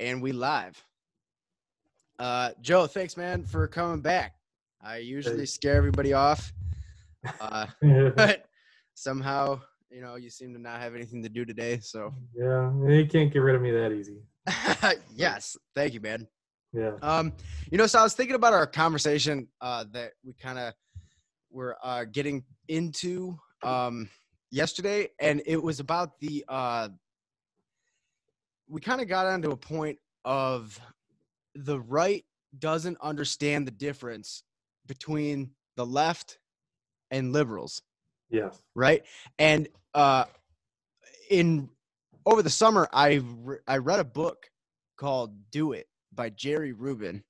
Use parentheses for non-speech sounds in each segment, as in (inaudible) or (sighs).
and we live. Uh, Joe, thanks, man, for coming back. I usually scare everybody off, uh, (laughs) (laughs) but somehow, you know, you seem to not have anything to do today. So, yeah, you can't get rid of me that easy. (laughs) yes, thank you, man. Yeah. Um, you know, so I was thinking about our conversation uh, that we kind of were uh, getting into um, yesterday, and it was about the. Uh, we kind of got onto a point of the right doesn't understand the difference between the left and liberals Yes. right and uh in over the summer i re- i read a book called do it by jerry rubin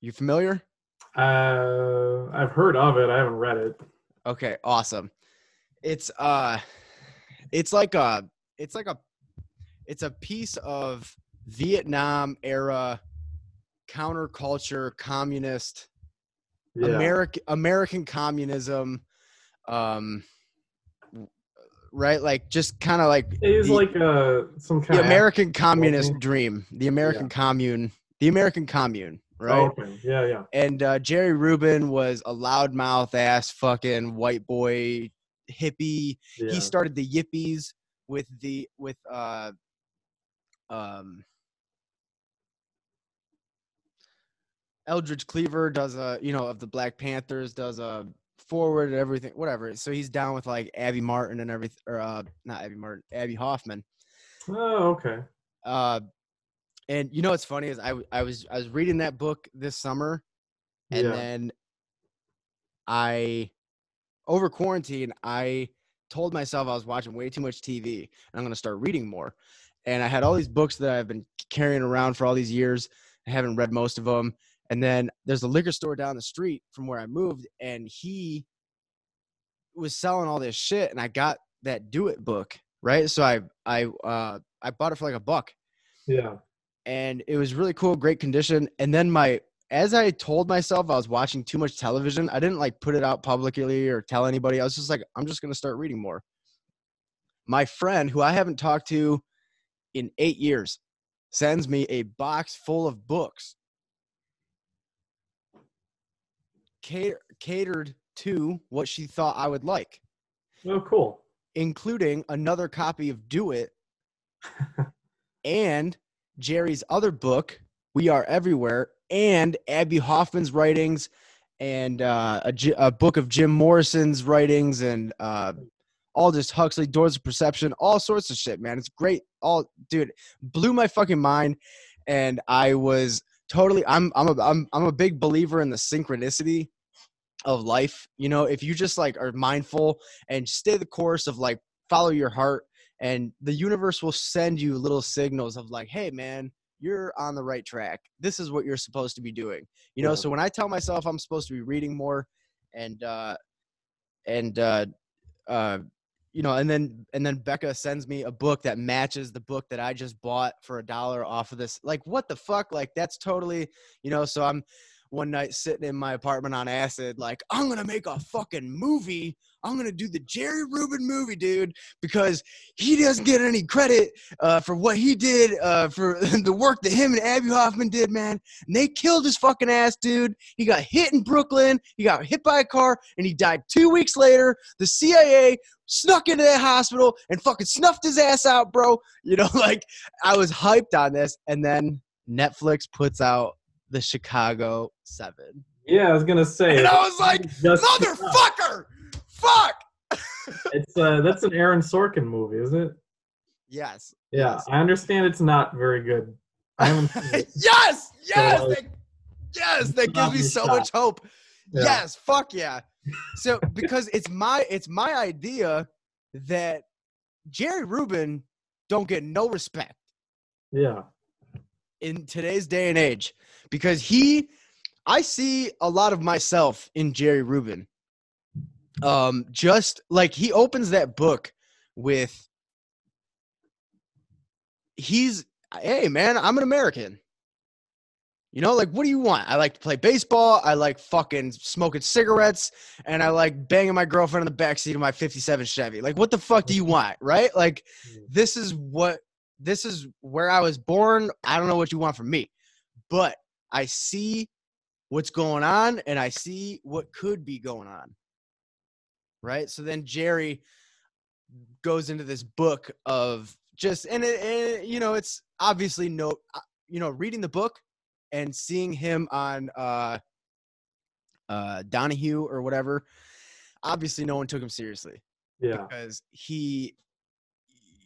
you familiar Uh, I've heard of it. I haven't read it. okay awesome it's uh it's like a it's like a it's a piece of vietnam era counterculture communist Yeah. American American communism, um, right? Like just kind of like It is the- like uh some kind of the of American communist thing. dream, the American commune, the American commune, right? Oh, okay. Yeah, yeah. And uh, Jerry Rubin was a loudmouth ass fucking white boy hippie. Yeah. He started the Yippies with the with uh um Eldridge Cleaver does a you know of the Black Panthers does a forward and everything whatever. So he's down with like Abby Martin and everything or uh not Abby Martin, Abbie Hoffman. oh, okay. Uh and you know what's funny is I I was I was reading that book this summer and Yeah. then I over quarantine I told myself I was watching way too much TV and I'm going to start reading more. And I had all these books that I've been carrying around for all these years. I haven't read most of them. And then there's a liquor store down the street from where I moved and he was selling all this shit and I got that do it book, right? So I I uh I bought it for like a buck Yeah. and it was really cool, great condition. And then my as I told myself I was watching too much television, I didn't like put it out publicly or tell anybody. I was just like, I'm just gonna start reading more. My friend, who I haven't talked to in eight years, sends me a box full of books cater- catered to what she thought I would like, Oh, cool. including another copy of Do It (laughs) and Jerry's other book, We Are Everywhere, and Abbie Hoffman's writings, and uh, a, a book of Jim Morrison's writings, and uh, Aldous Huxley, Doors of Perception, all sorts of shit, man. It's great. All, dude, blew my fucking mind, and I was totally. I'm I'm a I'm I'm a big believer in the synchronicity of life. You know, if you just like are mindful and stay the course of like follow your heart and the universe will send you little signals of like hey man you're on the right track. This is what you're supposed to be doing. You know Yeah. so when i tell myself i'm supposed to be reading more and uh and uh uh you know and then and then becca sends me a book that matches the book that i just bought for a dollar off of this like what the fuck? Like that's totally you know so i'm one night sitting in my apartment on acid like i'm gonna make a fucking movie. I'm gonna do the jerry rubin movie dude because he doesn't get any credit uh, for what he did uh, for (laughs) the work that him and abbie hoffman did man. And they killed his fucking ass dude. He got hit in brooklyn. He got hit by a car and he died two weeks later. The cia snuck into that hospital and fucking snuffed his ass out bro. You know (laughs) like i was hyped on this. And then netflix puts out the chicago seven Yeah, I was gonna say. and i was like motherfucker fuck (laughs) It's uh, that's an Aaron Sorkin movie, isn't it? yes Yeah, Yes. I understand it's not very good. I haven't yes, (laughs) yes, So, that, yes. That gives me so shot. much hope. Yeah. Yes, fuck yeah. (laughs) So because it's my it's my idea that Jerry Rubin don't get no respect Yeah. in today's day and age because he I see a lot of myself in Jerry Rubin. Um just like he opens that book with he's hey man, I'm an American. You know, like what do you want? I like to play baseball, I like fucking smoking cigarettes, and I like banging my girlfriend in the backseat of my 57 Chevy. Like what the fuck do you (laughs) want, right? Like this is what this is where I was born. I don't know what you want from me, but I see what's going on and I see what could be going on. Right. So then Jerry goes into this book of just, and, it, and you know, it's obviously no, uh, you know, reading the book and seeing him on uh, uh, Donahue or whatever. Obviously, no one took him seriously. Yeah. Because he,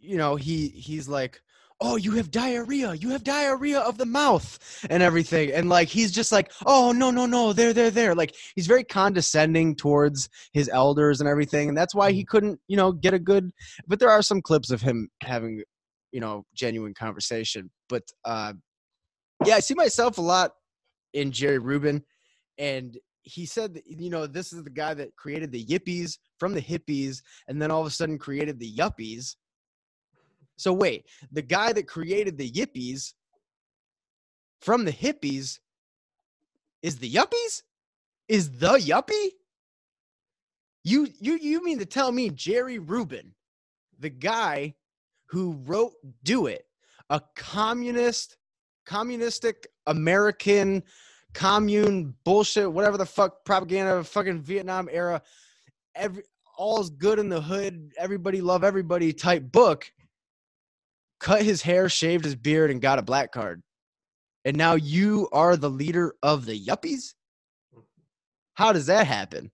you know, he he's like, oh, you have diarrhea. You have diarrhea of the mouth and everything. And like, he's just like, oh, no, no, no, there, there, there. Like, he's very condescending towards his elders and everything. And that's why he couldn't, you know, get a good, but there are some clips of him having, you know, genuine conversation. But uh, yeah, I see myself a lot in Jerry Rubin. And he said, that, you know, this is the guy that created the yippies from the hippies and then all of a sudden created the yuppies so wait, the guy that created the yippies from the hippies is the yuppies? Is the yuppie? You you you mean to tell me Jerry Rubin, the guy who wrote Do It, a communist, communistic American commune bullshit, whatever the fuck propaganda, fucking Vietnam era, every all's good in the hood, everybody love everybody type book cut his hair, shaved his beard, and got a black card. And now you are the leader of the yuppies? How does that happen?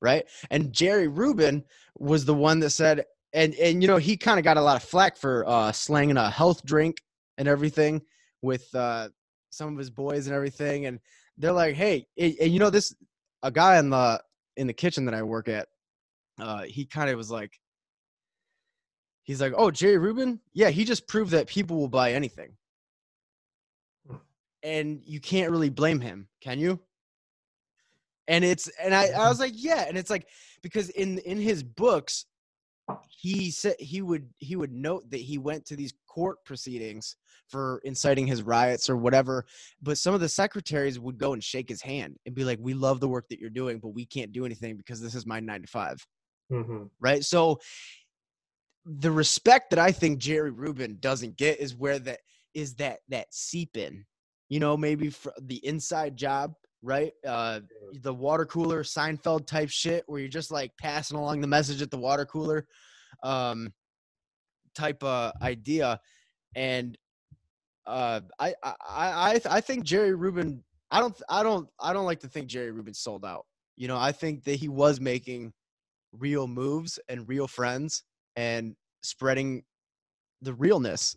Right. And Jerry Rubin was the one that said, and and you know, he kind of got a lot of flack for uh slanging a health drink and everything with uh some of his boys and everything. And they're like, hey, and you know, this a guy in the in the kitchen that I work at, uh, he kind of was like, he's like, "Oh, Jerry Rubin? Yeah, he just proved that people will buy anything." And you can't really blame him, can you? And it's and I, I was like, yeah, and it's like because in in his books, he said he would he would note that he went to these court proceedings for inciting his riots or whatever but some of the secretaries would go and shake his hand and be like we love the work that you're doing but we can't do anything because this is my nine to 5 mm-hmm. right so the respect that I think Jerry Rubin doesn't get is where that is that that seep in, you know, maybe for the inside job, right? Uh, the water cooler Seinfeld type shit where you're just like passing along the message at the water cooler, um, type of idea, and uh, I I I I think Jerry Rubin. I don't I don't I don't like to think Jerry Rubin sold out. You know, I think that he was making real moves and real friends and spreading the realness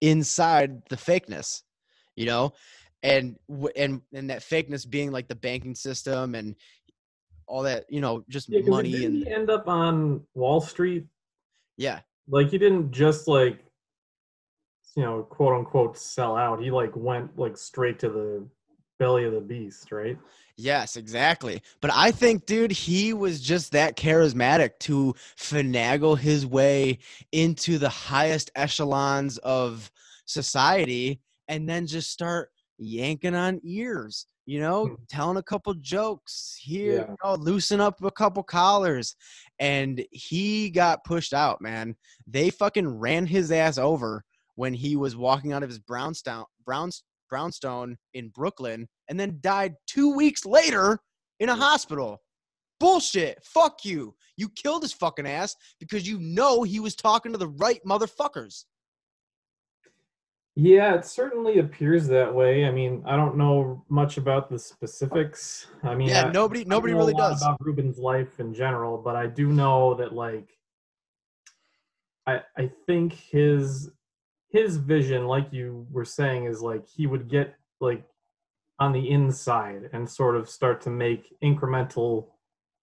inside the fakeness you know? And and and that fakeness being like the banking system and all that you know just yeah, money and end up on wall street. Yeah. Like he didn't just like you know quote unquote sell out. He like went like straight to the belly of the beast right Yes, exactly. But I think, dude, he was just that charismatic to finagle his way into the highest echelons of society and then just start yanking on ears, you know, hmm. telling a couple jokes here, yeah. you know, loosen up a couple collars. And he got pushed out, man. They fucking ran his ass over when he was walking out of his brownstone brownstone brownstone in Brooklyn and then died two weeks later in a hospital. Bullshit. Fuck you. You killed his fucking ass because you know he was talking to the right motherfuckers. Yeah, it certainly appears that way. I mean, I don't know much about the specifics. I mean, yeah, I, nobody, nobody really does about Rubin's life in general, but I do know that like, I I think his his vision, like you were saying, is like he would get like on the inside and sort of start to make incremental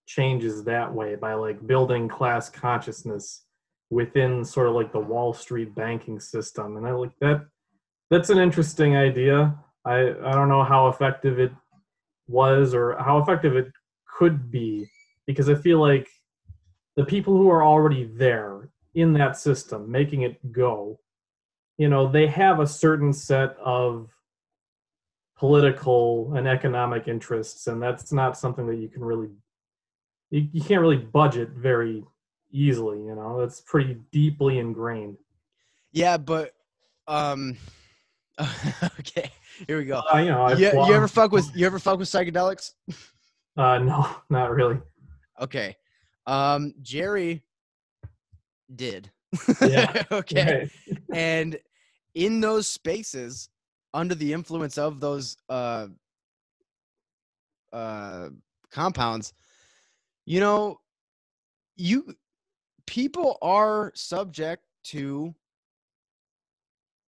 changes that way by like building class consciousness within sort of like the Wall Street banking system. And I like that that's an interesting idea. I I don't know how effective it was or how effective it could be because I feel like the people who are already there in that system making it go you know they have a certain set of political and economic interests and that's not something that you can really you, you can't really budget very easily you know that's pretty deeply ingrained yeah but um, (laughs) okay, here we go. Uh, you know, You, you ever fuck with you ever fuck with psychedelics? Uh, no, (laughs) not really. Okay, um, Jerry did. Yeah. (laughs) okay, Right. and in those spaces, under the influence of those uh, uh, compounds, you know, you people are subject to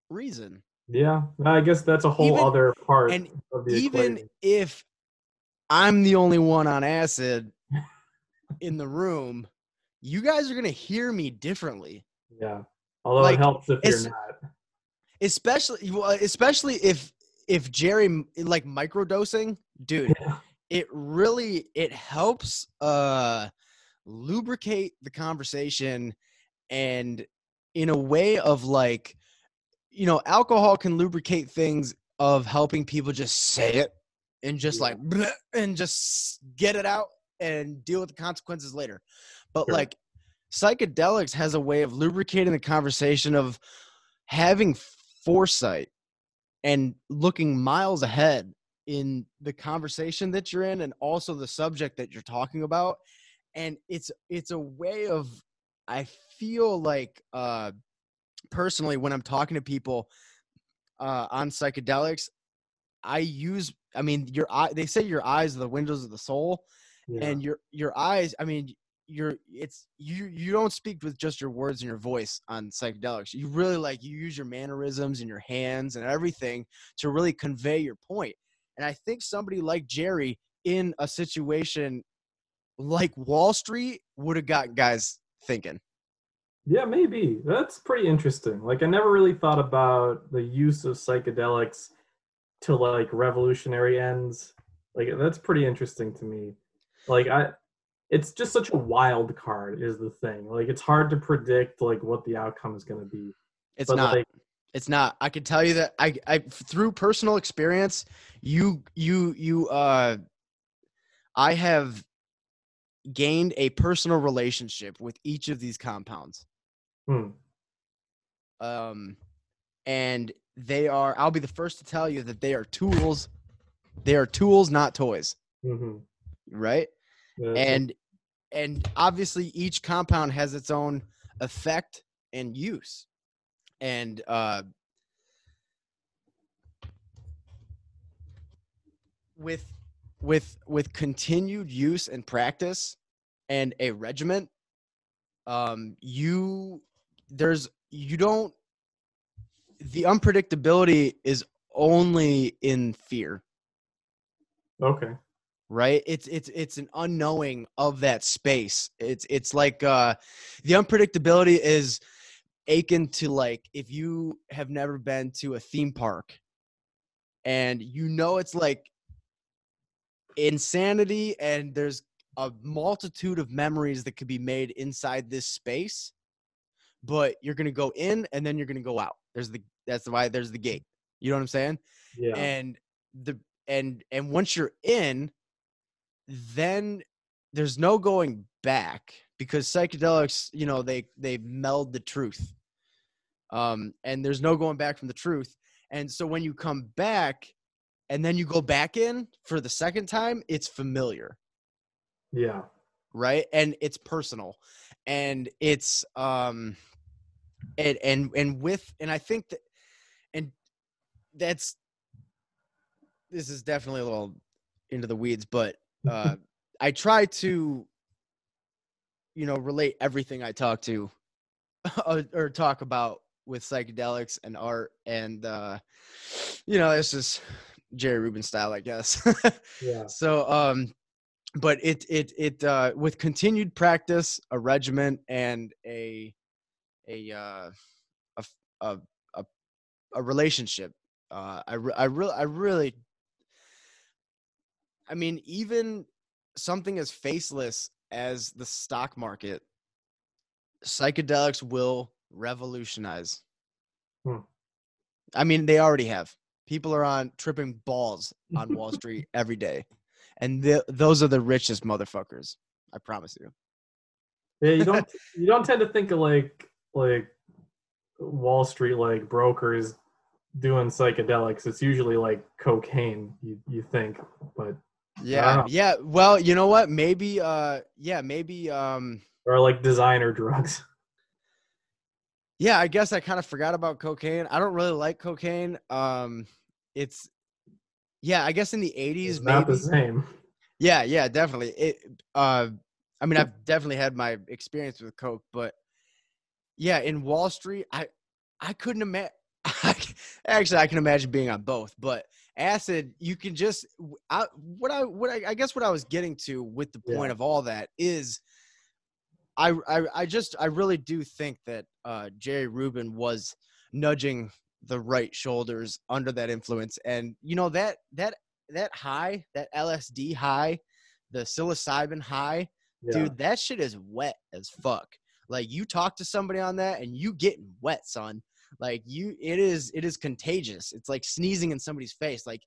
reason. Yeah, I guess that's a whole Even- other part and of the even equation. if I'm the only one on acid (laughs) in the room, you guys are gonna hear me differently. Yeah. Although like, it helps if you're not. Especially, especially if if Jerry like microdosing, dude, (laughs) Yeah. it really it helps uh lubricate the conversation and in a way of like you know alcohol can lubricate things of helping people just say it and just Yeah. like (laughs) and just get it out and deal with the consequences later but Sure. like psychedelics has a way of lubricating the conversation of having foresight and looking miles ahead in the conversation that you're in and also the subject that you're talking about and it's it's a way of i feel like uh personally when i'm talking to people uh on psychedelics i use i mean your eye they say your eyes are the windows of the soul Yeah. and your your eyes i mean you're it's you you don't speak with just your words and your voice on psychedelics you really like you use your mannerisms and your hands and everything to really convey your point and i think somebody like jerry in a situation like wall street would have got guys thinking Yeah, maybe. That's pretty interesting. Like I never really thought about the use of psychedelics to like revolutionary ends. Like that's pretty interesting to me. Like I it's just such a wild card is the thing. Like it's hard to predict like what the outcome is going to be. it's But, not. like, it's not. I can tell you that i i through personal experience you you you uh i have gained a personal relationship with each of these compounds. Hmm, um and they are i'll be the first to tell you that they are tools. They are tools not toys. Mhm. right? Yeah, and and obviously each compound has its own effect and use and uh with with with continued use and practice and a regiment um you there's you don't the unpredictability is only in fear okay. Right? It's it's it's an unknowing of that space. It's it's like uh the unpredictability is akin to like if you have never been to a theme park and you know it's like insanity and there's a multitude of memories that could be made inside this space but you're going to go in and then you're going to go out. There's the that's why there's the gate. You know what i'm saying? Yeah. and the and and once you're in then there's no going back because psychedelics you know they they meld the truth um and there's no going back from the truth. And so when you come back and then you go back in for the second time it's familiar. Yeah. right? And it's personal. And it's um and and and with and i think that and that's this is definitely a little into the weeds but uh i try to you know relate everything i talk to or, (laughs) or talk about with psychedelics and art and uh you know it's just jerry rubin style i guess (laughs) Yeah. so um but it it it uh with continued practice a regiment and a a uh a a relationship uh i re- i really i really i mean even something as faceless as the stock market psychedelics will revolutionize. Hmm. i mean they already have. People are on tripping balls on (laughs) wall street every day. And th- those are the richest motherfuckers i promise you. Yeah, you don't (laughs) you don't tend to think of like like Wall Street like brokers doing psychedelics, it's usually like cocaine. You you think, but Yeah, know. yeah. Well, you know what? Maybe, uh, yeah, maybe, um, or like designer drugs. yeah. I guess I kind of forgot about cocaine. I don't really like cocaine. Um, it's, yeah. I guess in the '80s, It's not maybe. the same. Yeah, yeah, definitely. It. Uh, I mean, I've definitely had my experience with coke, but yeah, in Wall Street, I, I couldn't imagine. (laughs) Actually, I can imagine being on both, but acid, you can just. I, what I, what I, I guess what I was getting to with the point Yeah. of all that is, I, I, I just, I really do think that uh, Jerry Rubin was nudging the right shoulders under that influence, and you know that that that high, that LSD high, the psilocybin high, Yeah. dude, that shit is wet as fuck. Like you talk to somebody on that and you getting wet, son. Like you it is it is contagious. It's like sneezing in somebody's face. Like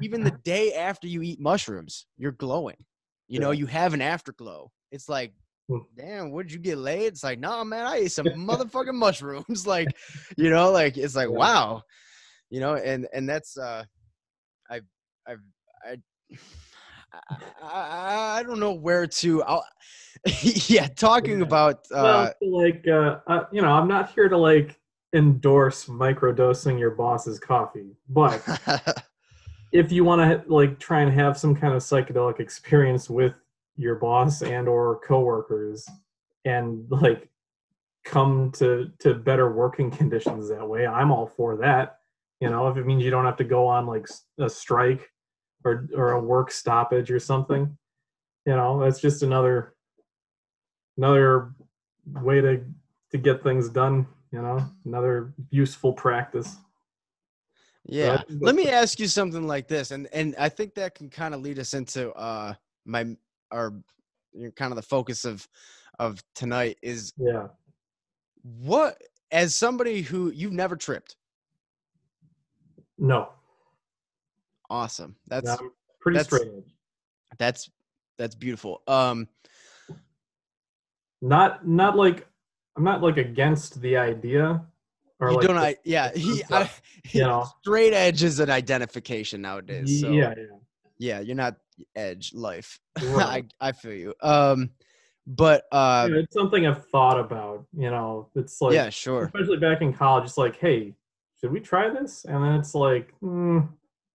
even the day after you eat mushrooms, you're glowing. You know, you have an afterglow. It's like, Hmm. damn, would you get laid? It's like, nah, man, I ate some (laughs) motherfucking mushrooms. (laughs) Like, you know, like it's like, wow. You know, and and that's uh I've I've I I, I, I don't know where to I'll, (laughs) yeah, talking Yeah. about uh well, like uh, uh, you know, I'm not here to like endorse microdosing your boss's coffee, but if you want to like try and have some kind of psychedelic experience with your boss and or coworkers and like come to to better working conditions that way i'm all for that. You know if it means you don't have to go on like a strike or or a work stoppage or something you know that's just another another way to to get things done you know another useful practice Yeah. think Let me ask you something like this, and and I think that can kind of lead us into uh my our you know, kind of the focus of of tonight is yeah what as somebody who you've never tripped. no Awesome. That's pretty that's- straight edge that's that's beautiful. Um not not like I'm not like against the idea or you like don't I yeah, he I, concept, you know. straight edge is an identification nowadays. So yeah, yeah, you're not edge life. (laughs) Right. I I feel you. Um but uh Yeah, it's something I've thought about, you know. It's like yeah, sure. especially back in college, it's like, hey, should we try this? And then it's like, mm,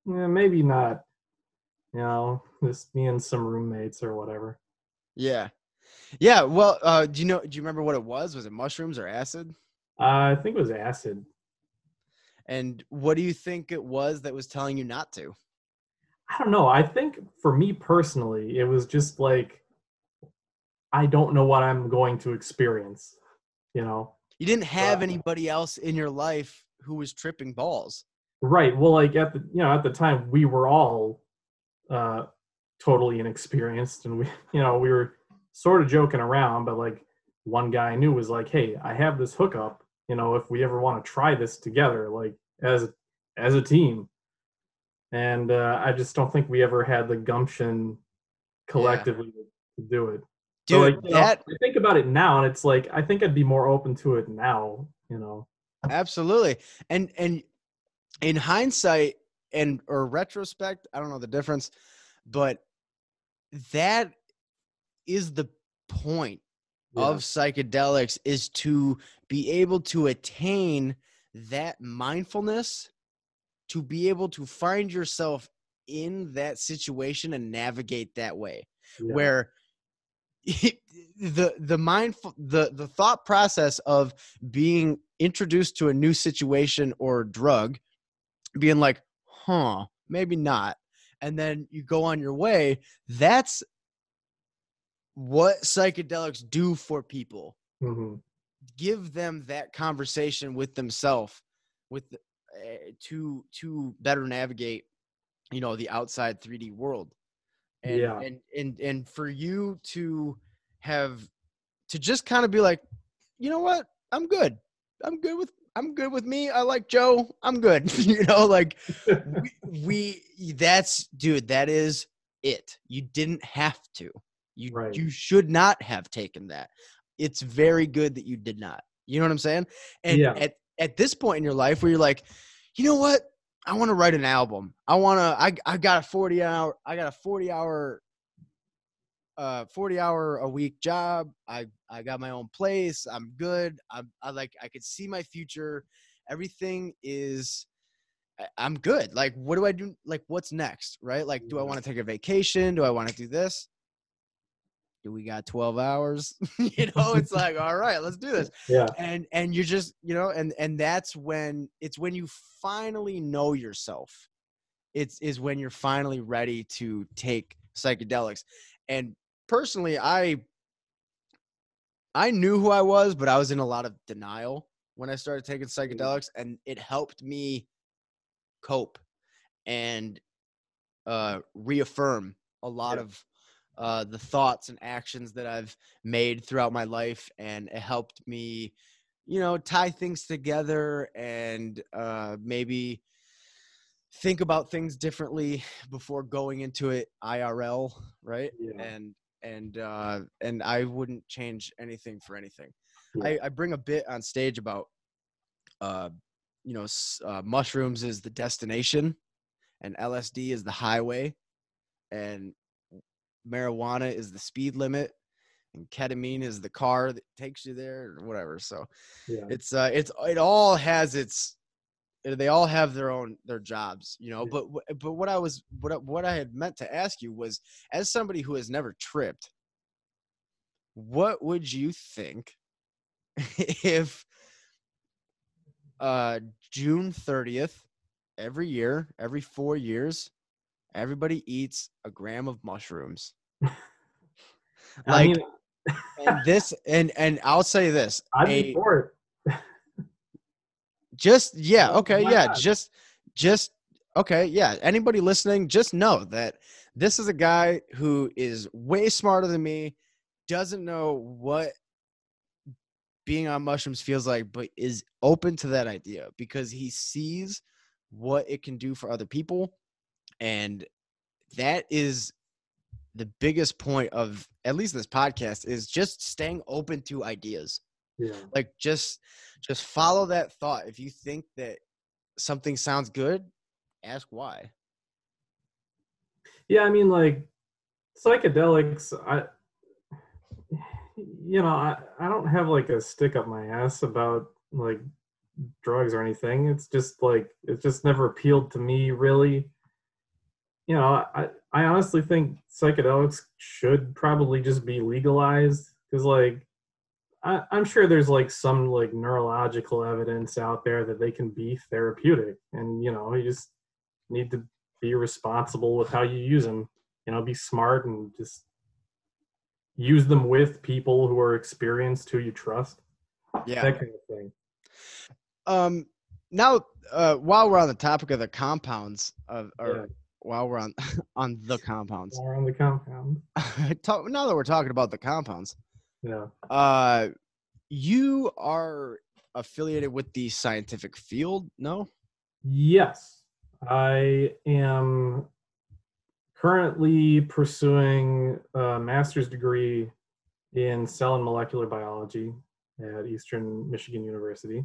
yeah, maybe not. You know, just me and some roommates or whatever. Yeah. Yeah. Well, uh, do you know, do you remember what it was? Was it mushrooms or acid? Uh, I think it was acid. And what do you think it was that was telling you not to? I don't know. I think for me personally, it was just like I don't know what I'm going to experience. You know, You didn't have anybody else in your life who was tripping balls. right? Well, like at the you know at the time we were all uh, totally inexperienced, and we (laughs) you know we were sort of joking around, but like one guy I knew was like, "Hey, I have this hookup. You know, if we ever want to try this together, like as as a team." And uh, I just don't think we ever had the gumption collectively to do it. Dude, So, like, you know, that I think about it now, and it's like I think I'd be more open to it now. You know, absolutely. And and in hindsight and or retrospect, I don't know the difference, but that is the point Yeah. of psychedelics is to be able to attain that mindfulness to be able to find yourself in that situation and navigate that way Yeah. where (laughs) the the mindful the the thought process of being introduced to a new situation or drug being like huh maybe not and then you go on your way that's what psychedelics do for people. Mhm. give them that conversation with themselves with uh, to to better navigate you know the outside 3d world. And Yeah. and and and for you to have to just kind of be like you know what? I'm good. I'm good with i'm good with me. I like joe. I'm good. (laughs) You know like (laughs) we, we that's dude that is it. You didn't have to you Right. you should not have taken that it's very good that you did not you know what i'm saying and Yeah. at at this point in your life where you're like, you know what? I want to write an album. I want to. I I got a 40 hour. I got a 40 hour. Uh, 40 hour a week job. I I got my own place. I'm good. I'm I like I could see my future. Everything is I- I'm good. Like, what do I do? Like, what's next? Right? Like, do I want to take a vacation? Do I want to do this? Do we got 12 hours? (laughs) you (laughs) know, it's like, all right, let's do this. Yeah. And and you're just, you know, and and that's when it's when you finally know yourself. It's is when you're finally ready to take psychedelics. And personally, I I knew who I was, but I was in a lot of denial when I started taking psychedelics, and it helped me cope and uh, reaffirm a lot Yeah. of uh, the thoughts and actions that I've made throughout my life, and it helped me, you know, tie things together and uh, maybe think about things differently before going into it IRL, right? Yeah. And and uh, and I wouldn't change anything for anything. Yeah. I, I bring a bit on stage about, uh, you know, uh, mushrooms is the destination, and LSD is the highway, and marijuana is the speed limit, and ketamine is the car that takes you there, or whatever. So Yeah. it's uh, it's it all has its. uh, They all have their own their jobs, you know. Yeah. But but what I was what I, what I had meant to ask you was, as somebody who has never tripped, what would you think (laughs) if uh June 30th every year, every 4 years, everybody eats a gram of mushrooms. (laughs) I like mean, and this (laughs) and and I'll say this, a- for it. just yeah, okay, yeah, not? just just okay, yeah. Anybody listening, just know that this is a guy who is way smarter than me, doesn't know what being on mushrooms feels like, but is open to that idea because he sees what it can do for other people. And that is the biggest point of at least this podcast is just staying open to ideas Yeah. like just just follow that thought if you think that something sounds good ask why Yeah, I mean, like psychedelics. I, you know, I, I don't have like a stick up my ass about like drugs or anything. It's just like it just never appealed to me really. You know, I I honestly think psychedelics should probably just be legalized because like I, I'm sure there's like some like neurological evidence out there that they can be therapeutic, and you know, you just need to be responsible with how you use them. You know, be smart and just use them with people who are experienced, who you trust. yeah That kind of thing. um now uh while we're on the topic of the compounds of or Yeah. While we're on (laughs) on the compounds More on the compound. (laughs) now that we're talking about the compounds Yeah. uh you are affiliated with the scientific field no Yes, I am currently pursuing a master's degree in cell and molecular biology at Eastern Michigan University.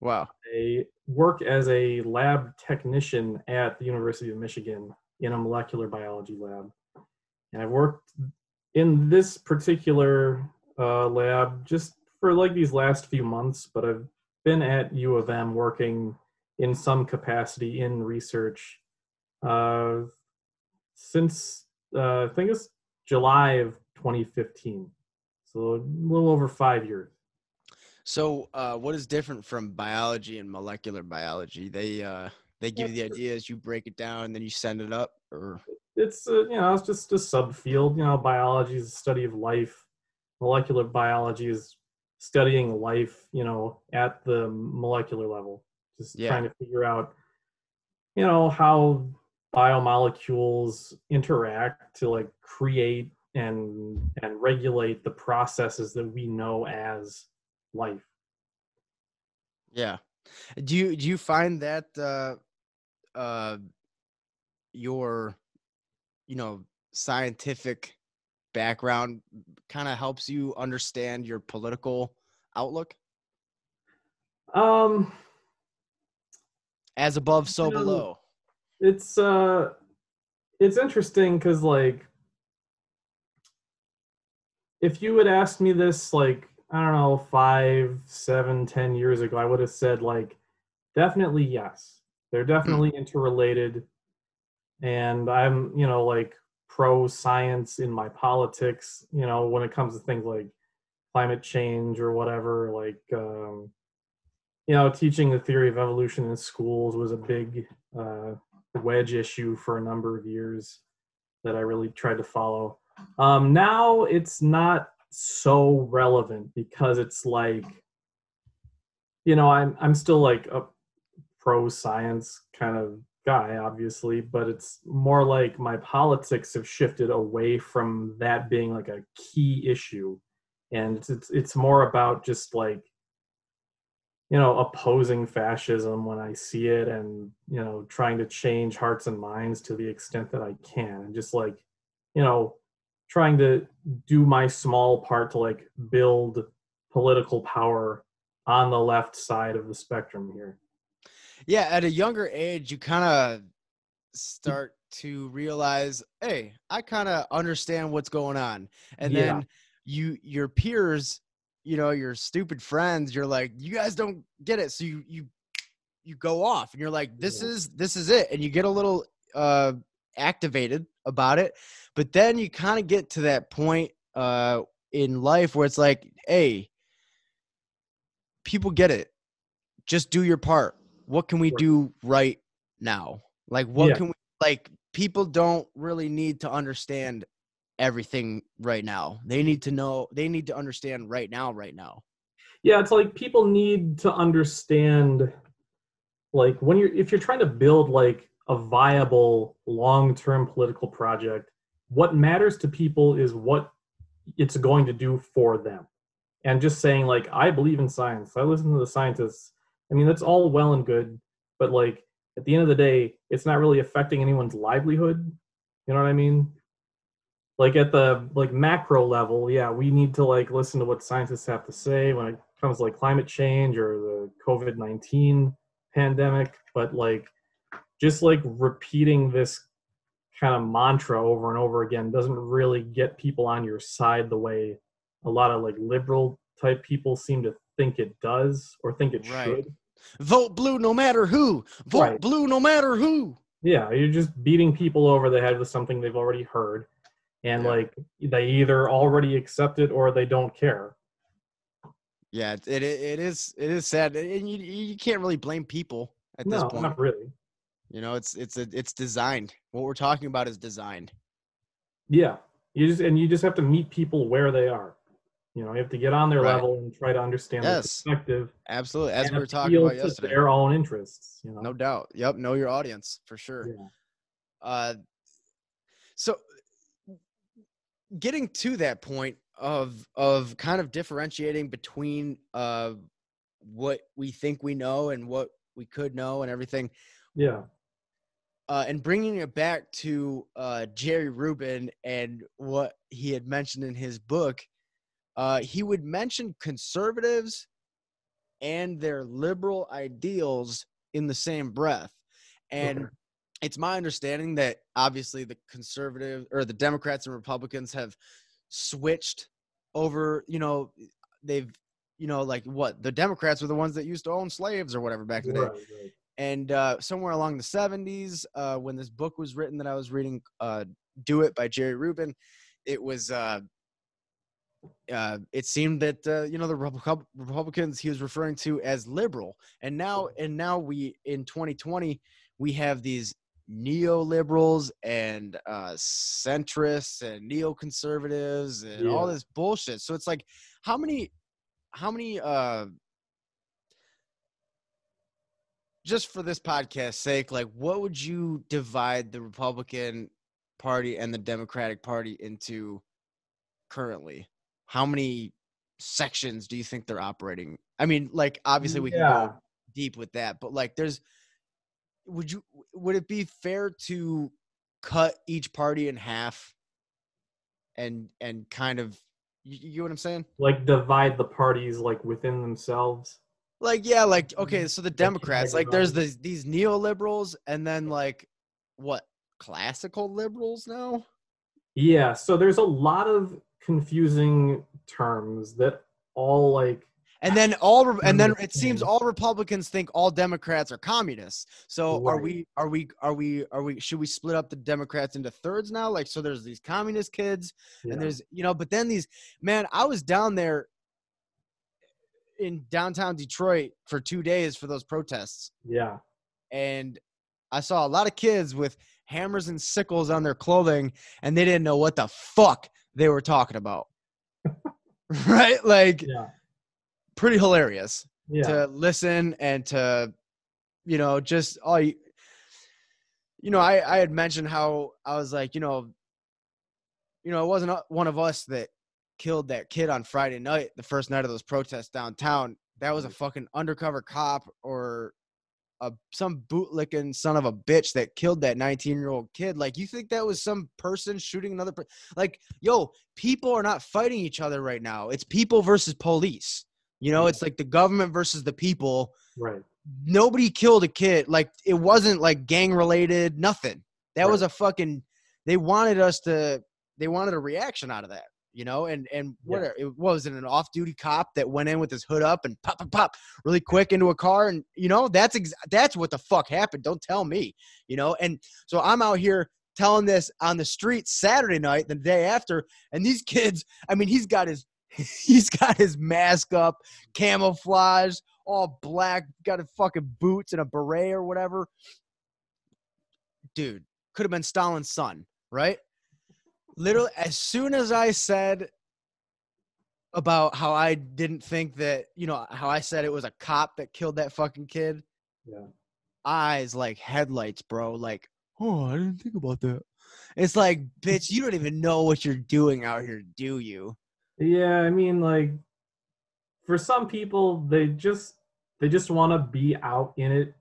Wow I work as a lab technician at the University of Michigan in a molecular biology lab. And I've worked in this particular uh, lab just for like these last few months, but I've been at U of M working in some capacity in research uh, since uh, I think it's July of 2015. So a little over five years. So uh what is different from biology and molecular biology? They uh they give you the ideas you break it down and then you send it up or? It's uh, you know it's just a subfield you know biology is the study of life. Molecular biology is studying life you know at the molecular level. Just Yeah. trying to figure out you know how biomolecules interact to like create and and regulate the processes that we know as life Yeah. Do you do you find that uh uh your you know scientific background kind of helps you understand your political outlook? Um, As above, so You know, below. it's uh, it's interesting because like, if you had asked me this like I don't know five, seven, ten years ago, I would have said like, definitely yes, they're definitely interrelated, and I'm you know like pro science in my politics. You know when it comes to things like climate change or whatever, like. Um, you know, teaching the theory of evolution in schools was a big uh, wedge issue for a number of years that I really tried to follow. Um, now it's not so relevant because it's like, you know, I'm I'm still like a pro science kind of guy, obviously, but it's more like my politics have shifted away from that being like a key issue, and it's it's, it's more about just like you know opposing fascism when i see it and you know trying to change hearts and minds to the extent that i can. And just like you know trying to do my small part to like build political power on the left side of the spectrum here Yeah, at a younger age, you kind of start to realize, hey, I kind of understand what's going on, and Yeah. then you, your peers, you know, your stupid friends, you're like, you guys don't get it, so you you you go off, and you're like, this Yeah. is this is it, and you get a little uh activated about it, but then you kind of get to that point uh in life where it's like, hey, people get it just do your part. What can we do right now? Like what Yeah. can we like people don't really need to understand everything right now. They need to know they need to understand right now right now. yeah it's like people need to understand like when you're if you're trying to build like a viable long-term political project. What matters to people is what it's going to do for them. And just saying like i believe in science. I listen to the scientists. I mean that's all well and good but like at the end of the day it's not really affecting anyone's livelihood. You know what i mean? Like at the like macro level yeah we need to like listen to what scientists have to say when it comes to like climate change or the covid-19 pandemic. But like just like repeating this kind of mantra over and over again doesn't really get people on your side the way a lot of like liberal type people seem to think it does or think it Right. should Vote blue no matter who. Vote Right. blue no matter who. Yeah, you're just beating people over the head with something they've already heard, and Yeah. like they either already accept it or they don't care. Yeah, it it, it is it is sad and you you can't really blame people at this point. No, point. not really. You know, it's it's a, it's designed. What we're talking about is designed. Yeah, you just and you just have to meet people where they are. You know, you have to get on their Right. level and try to understand their perspective Absolutely. As we were talking about yesterday. their own interests. You know, No doubt. Yep. Know your audience for sure. Yeah. Uh, so getting to that point of of kind of differentiating between uh what we think we know and what we could know and everything yeah, uh, and bringing it back to uh, Jerry Rubin and what he had mentioned in his book, uh, he would mention conservatives and their liberal ideals in the same breath. And it's my understanding that obviously the conservative or the Democrats and Republicans have switched over, you know, they've, you know, like what the Democrats were the ones that used to own slaves or whatever back in the day right, right. And uh, somewhere along the 70s uh, when this book was written that i was reading uh, do it by jerry rubin it was uh, uh, it seemed that uh, you know the Repub- republicans he was referring to as liberal. And now and now we in 2020 we have these neoliberals and uh, centrists and neoconservatives and all this bullshit. So it's like how many how many uh just for this podcast sake, like what would you divide the Republican Party and the Democratic Party into currently? How many sections do you think they're operating? I mean, like obviously we can go deep with that, but like there's would you would it be fair to cut each party in half and and kind of you, you get what I'm saying? Like divide the parties like within themselves. Like yeah, like okay, so the Democrats, like there's these these neoliberals, and then like what classical liberals now? Yeah, so there's a lot of confusing terms that all like And then all, and then it seems all Republicans think all Democrats are communists. So are we? Are we? Are we? Are we? Should we split up the Democrats into thirds now? Like, so there's these communist kids, you and there's you know, but then these man, I was down there in downtown Detroit for two days for those protests, yeah, and I saw a lot of kids with hammers and sickles on their clothing, and they didn't know what the fuck they were talking about. (laughs) right? Like, yeah, pretty hilarious yeah, to listen and to you know just all you you know i i had mentioned how i was like you know you know it wasn't uh, one of us that killed that kid on friday night the first night of those protests downtown that was a mm. fucking undercover cop or a some bootlicking son of a bitch that killed that 19 year old kid like you think that was some person shooting another per- like yo people are not fighting each other right now it's people versus police you know it's mm. like the government versus the people right, nobody killed a kid. Like it wasn't like gang related, nothing. That was a fucking. They wanted us to. They wanted a reaction out of that, you know. And and what Yeah. it was it an off duty cop that went in with his hood up and pop pop pop really quick into a car, and you know that's ex- that's what the fuck happened. Don't tell me, you know. And so I'm out here telling this on the street Saturday night, the day after, and these (laughs) kids. I mean, he's got his. (laughs) He's got his mask up, camouflage, all black, got a fucking boots and a beret or whatever. Dude, could have been Stalin's son, right? Literally, as soon as I said about how I didn't think that, you know, how I said it was a cop that killed that fucking kid, yeah, eyes like headlights, bro. Like, oh, I didn't think about that. It's like, bitch, you don't even know what you're doing out here, do you? yeah. I mean, like for some people, they just they just want to be out in it.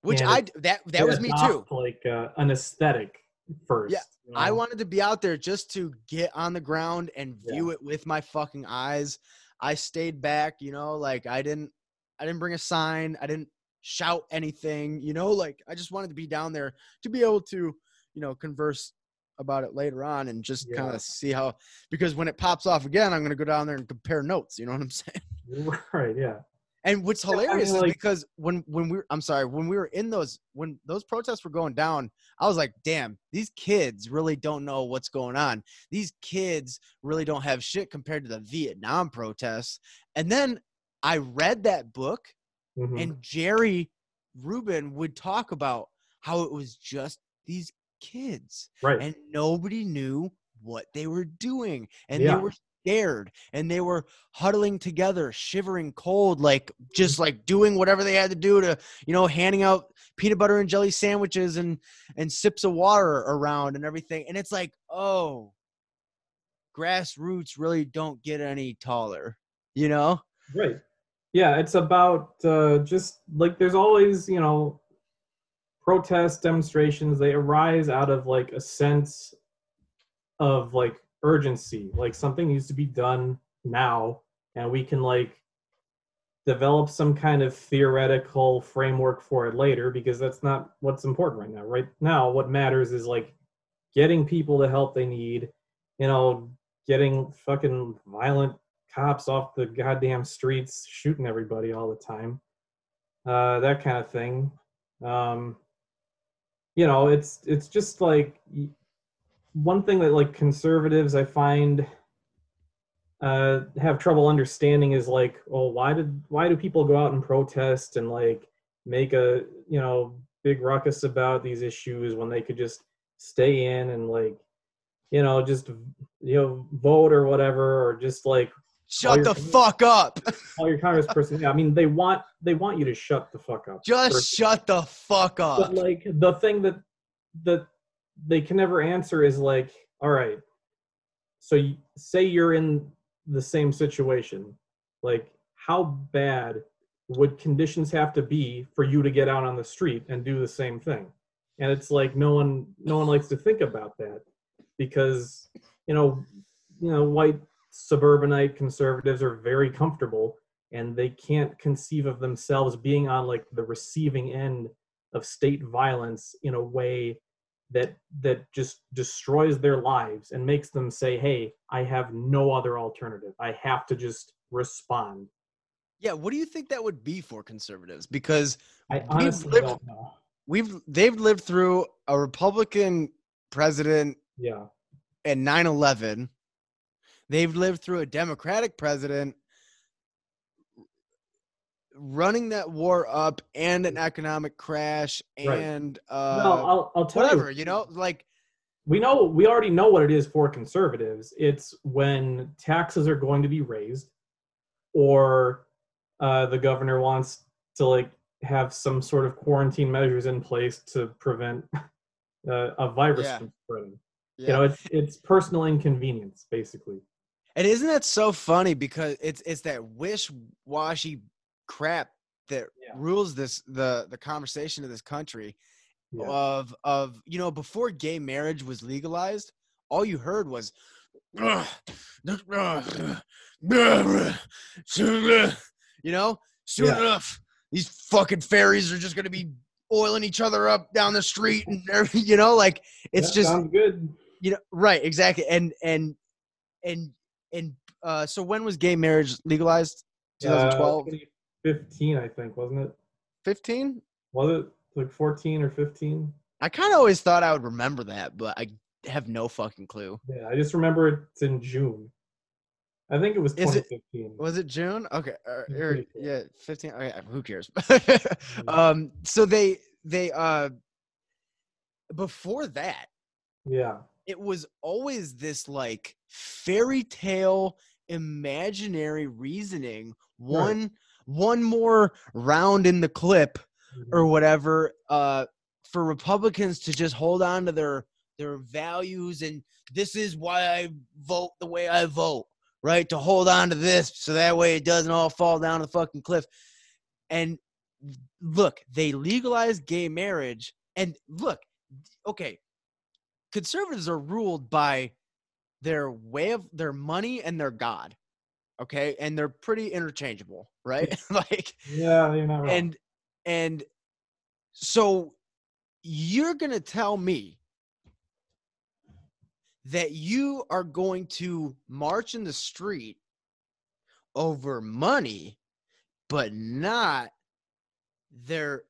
Which I that that was me too. Like uh, an aesthetic first. you I wanted to be out there just to get on the ground and Yeah. view it with my fucking eyes. I stayed back, you know, like I didn't I didn't bring a sign, I didn't shout anything, you know, like I just wanted to be down there to be able to, you know, converse about it later on and just kind of see how because when it pops off again, I'm going to go down there and compare notes, you know what I'm saying? (laughs) right. Yeah. And what's Yeah, I mean, hilarious is because when when we were I'm sorry, when we were in those when those protests were going down, I was like, damn, these kids really don't know what's going on. These kids really don't have shit compared to the Vietnam protests. And then I read that book Mhm. and Jerry Rubin would talk about how it was just these kids right. and nobody knew what they were doing and Yeah. they were scared and they were huddling together shivering cold like just like doing whatever they had to do to you know handing out peanut butter and jelly sandwiches and and sips of water around and everything and it's like oh grassroots really don't get any taller you know Right. Yeah, it's about uh, just like there's always, you know, protests, demonstrations, they arise out of like a sense of like urgency. Like something needs to be done now, and we can like develop some kind of theoretical framework for it later because that's not what's important right now. Right now, what matters is like getting people the help they need, you know, getting fucking violent cops off the goddamn streets shooting everybody all the time uh that kind of thing um you know it's it's just like one thing that like conservatives i find uh have trouble understanding is like well why did why do people go out and protest and like make a you know big ruckus about these issues when they could just stay in and like you know just you know vote or whatever or just like shut the fuck up (laughs) all your congressperson. Yeah, I mean, they want they want you to shut the fuck up. just first. shut the fuck up But like the thing that that they can never answer is like, all right, so you, say you're in the same situation, like how bad would conditions have to be for you to get out on the street and do the same thing? And it's like no one no one likes to think about that because you know you know white suburbanite conservatives are very comfortable and they can't conceive of themselves being on like the receiving end of state violence in a way that that just destroys their lives and makes them say hey i have no other alternative i have to just respond Yeah, what do you think that would be for conservatives? Because i We've honestly lived- don't know we've they've lived through a Republican president yeah and 9/11. They've lived through a Democratic president running that war up and an economic crash Right. and uh no i'll, I'll tell whatever, you you know, like we know we already know what it is for conservatives it's when taxes are going to be raised or uh, the governor wants to like have some sort of quarantine measures in place to prevent (laughs) uh, a virus Yeah. from spreading yeah. you know it's it's personal inconvenience basically And isn't that so funny because it's it's that wish-washy crap that Yeah. rules this the the conversation of this country yeah of of you know before gay marriage was legalized all you heard was you know soon Yeah. enough these fucking fairies are just going to be oiling each other up down the street and (laughs) you know like it's That just good you know right exactly and and and and uh so when was gay marriage legalized 2012 uh, 15 i think wasn't it? 15 was it like 14 or 15 i kind of always thought i would remember that but i have no fucking clue. Yeah i just remember it's in june. I think it was Is it- was it june? Okay or, or- yeah 15 okay, who cares? (laughs) Um so they they uh before that yeah. it was always this like fairy tale imaginary reasoning Right. One more round in the clip or whatever uh for republicans to just hold on to their their values and this is why i vote the way i vote right? To hold on to this so that way it doesn't all fall down the fucking cliff. And look they legalized gay marriage and look okay conservatives are ruled by their way of their money and their god okay? And they're pretty interchangeable right? (laughs) Like yeah you're not wrong. and and so you're gonna tell me that you are going to march in the street over money but not their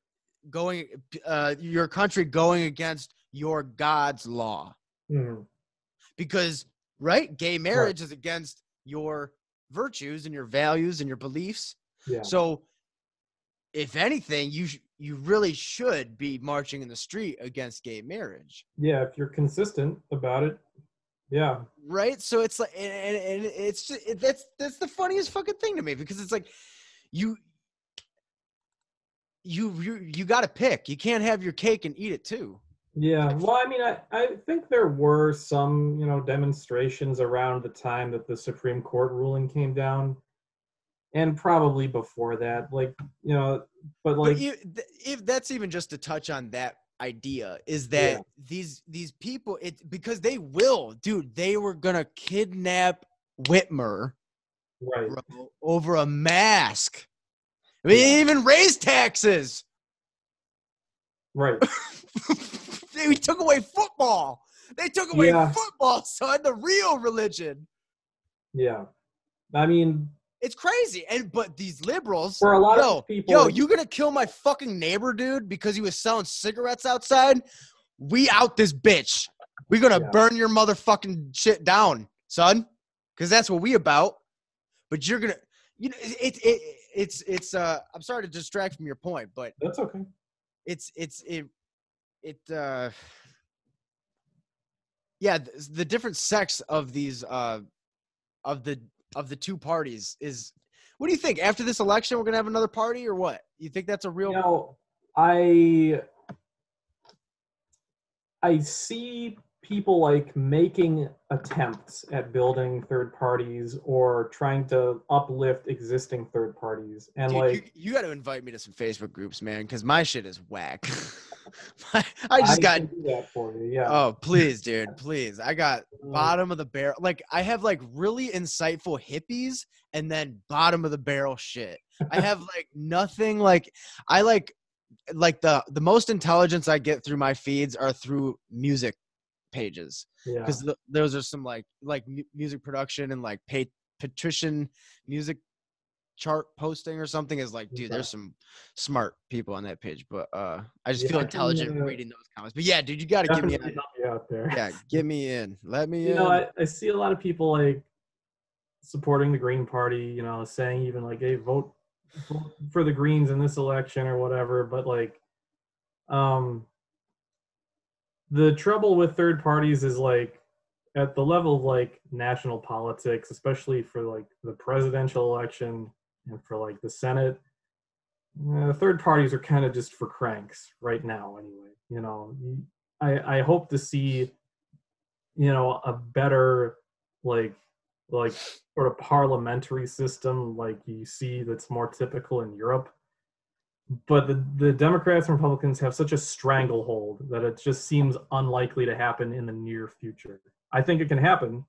going uh your country going against your god's law. Mhm. because right gay marriage is against your virtues and your values and your beliefs yeah so, if anything, you sh- you really should be marching in the street against gay marriage, yeah if you're consistent about it yeah right? So it's like, and, and, it's just it, that's that's the funniest fucking thing to me because it's like, you you you you got to pick. You can't have your cake and eat it too. Yeah well i mean I, I think there were some you know demonstrations around the time that the supreme court ruling came down and probably before that like you know but like but th- if that's even just to touch on that idea is that Yeah. these these people it because they will dude they were gonna kidnap whitmer right over a mask. I mean, Yeah. even raise taxes. right (laughs) they took away football. They took away Yeah. football, (laughs) son, the real religion. yeah i mean It's crazy. And but these liberals, for a lot yo, of people yo, you gonna kill my fucking neighbor, dude, because he was selling cigarettes outside? We out this bitch. We gonna Yeah. burn your motherfucking shit down, son, because that's what we about. But you're gonna, you know, it, it, it's, it's. Uh, I'm sorry to distract from your point, but that's okay it's, it's, it, it. uh Yeah, the, the different sects of these, uh of the of the two parties is. What do you think? After this election, we're gonna have another party, or what? You think that's a real? you know i i see people like making attempts at building third parties or trying to uplift existing third parties and Dude, like you, you got to invite me to some Facebook groups, man, because my shit is whack. (laughs) I just got. can do that for you. Yeah. Oh, please, dude, please. I got Uh, bottom of the barrel. Like I have like really insightful hippies and then bottom of the barrel shit. I have (laughs) like nothing like I like like the the most intelligence I get through my feeds are through music pages yeah. because th- those are some like like music production and like pay patrician music chart posting or something is like dude there's some smart people on that page but uh i just Yeah, feel I can, intelligent uh, reading those comments but yeah dude you gotta give me in out there. yeah (laughs) get me in let me you in know, I, I see a lot of people like supporting the Green Party, you know, saying even like, hey, vote for the Greens in this election or whatever. But like, um, the trouble with third parties is like at the level of like national politics, especially for like the presidential election and for like the Senate. Uh, third parties are kind of just for cranks right now, anyway. You know, I I hope to see you know a better like like sort of parliamentary system like you see that's more typical in Europe. But the, the Democrats and Republicans have such a stranglehold that it just seems unlikely to happen in the near future. I think it can happen,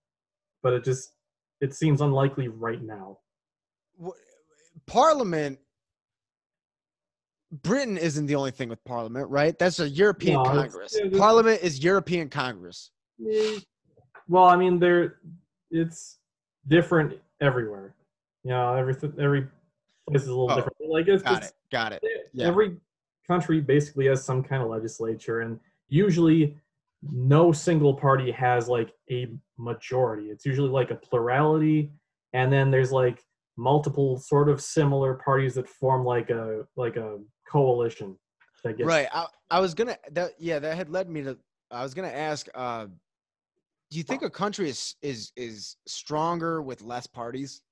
but it just it seems unlikely right now. Parliament. Britain isn't the only thing with Parliament, right? That's a European No, Congress. yeah, this- Parliament is European Congress. Well, I mean, there it's different everywhere. You know, everything every place is a little Oh, different. Like it's, Got it's- it. Got it. Yeah. every country basically has some kind of legislature, and usually no single party has like a majority. It's usually like a plurality, and then there's like multiple sort of similar parties that form like a like a coalition that gets Right. I, I was gonna that yeah, that had led me to I was gonna ask, uh do you think a country is is is stronger with less parties?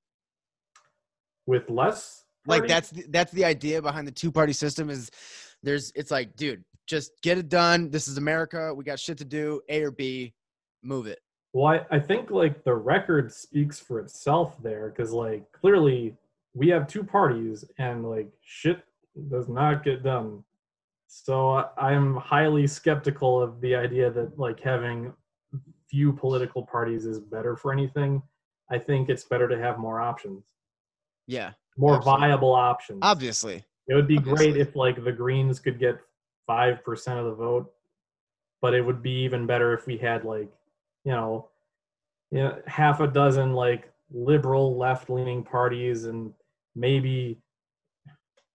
with less. Like that's the, that's the idea behind the two party system is there's it's like, dude, just get it done. This is America. We got shit to do. A or B, move it. Well, I, I think like the record speaks for itself there because like clearly we have two parties and like shit does not get done. So I- I'm highly skeptical of the idea that like having few political parties is better for anything. I think it's better to have more options, Yeah. more Absolutely. viable options. Obviously. It would be Obviously. great if like the Greens could get five percent of the vote, but it would be even better if we had like, you know, you know, half a dozen like liberal left-leaning parties and maybe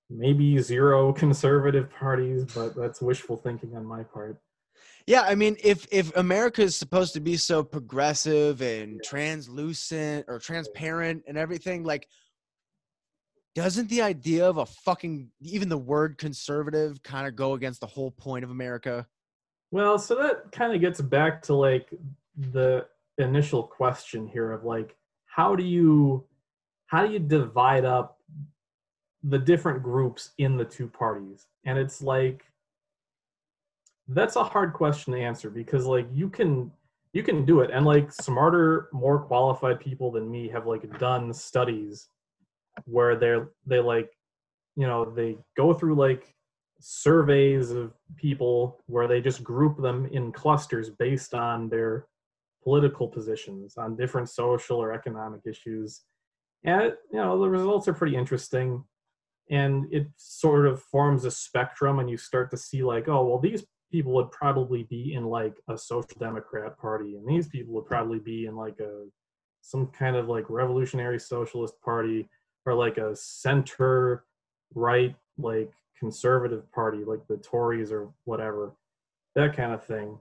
maybe zero (laughs) conservative parties, but that's wishful thinking on my part. Yeah, I mean, if if America is supposed to be so progressive and translucent or transparent and everything, like, doesn't the idea of a fucking even the word conservative kind of go against the whole point of America? Well, so that kind of gets back to like the initial question here of like how do you how do you divide up the different groups in the two parties? And it's like that's a hard question to answer because like you can you can do it and like smarter more qualified people than me have like done studies where they're they like you know they go through like surveys of people where they just group them in clusters based on their political positions on different social or economic issues. And you know the results are pretty interesting. And it sort of forms a spectrum and you start to see like oh well these people would probably be in like a social democrat party and these people would probably be in like a some kind of like revolutionary socialist party or like a center right like conservative party like the tories or whatever that kind of thing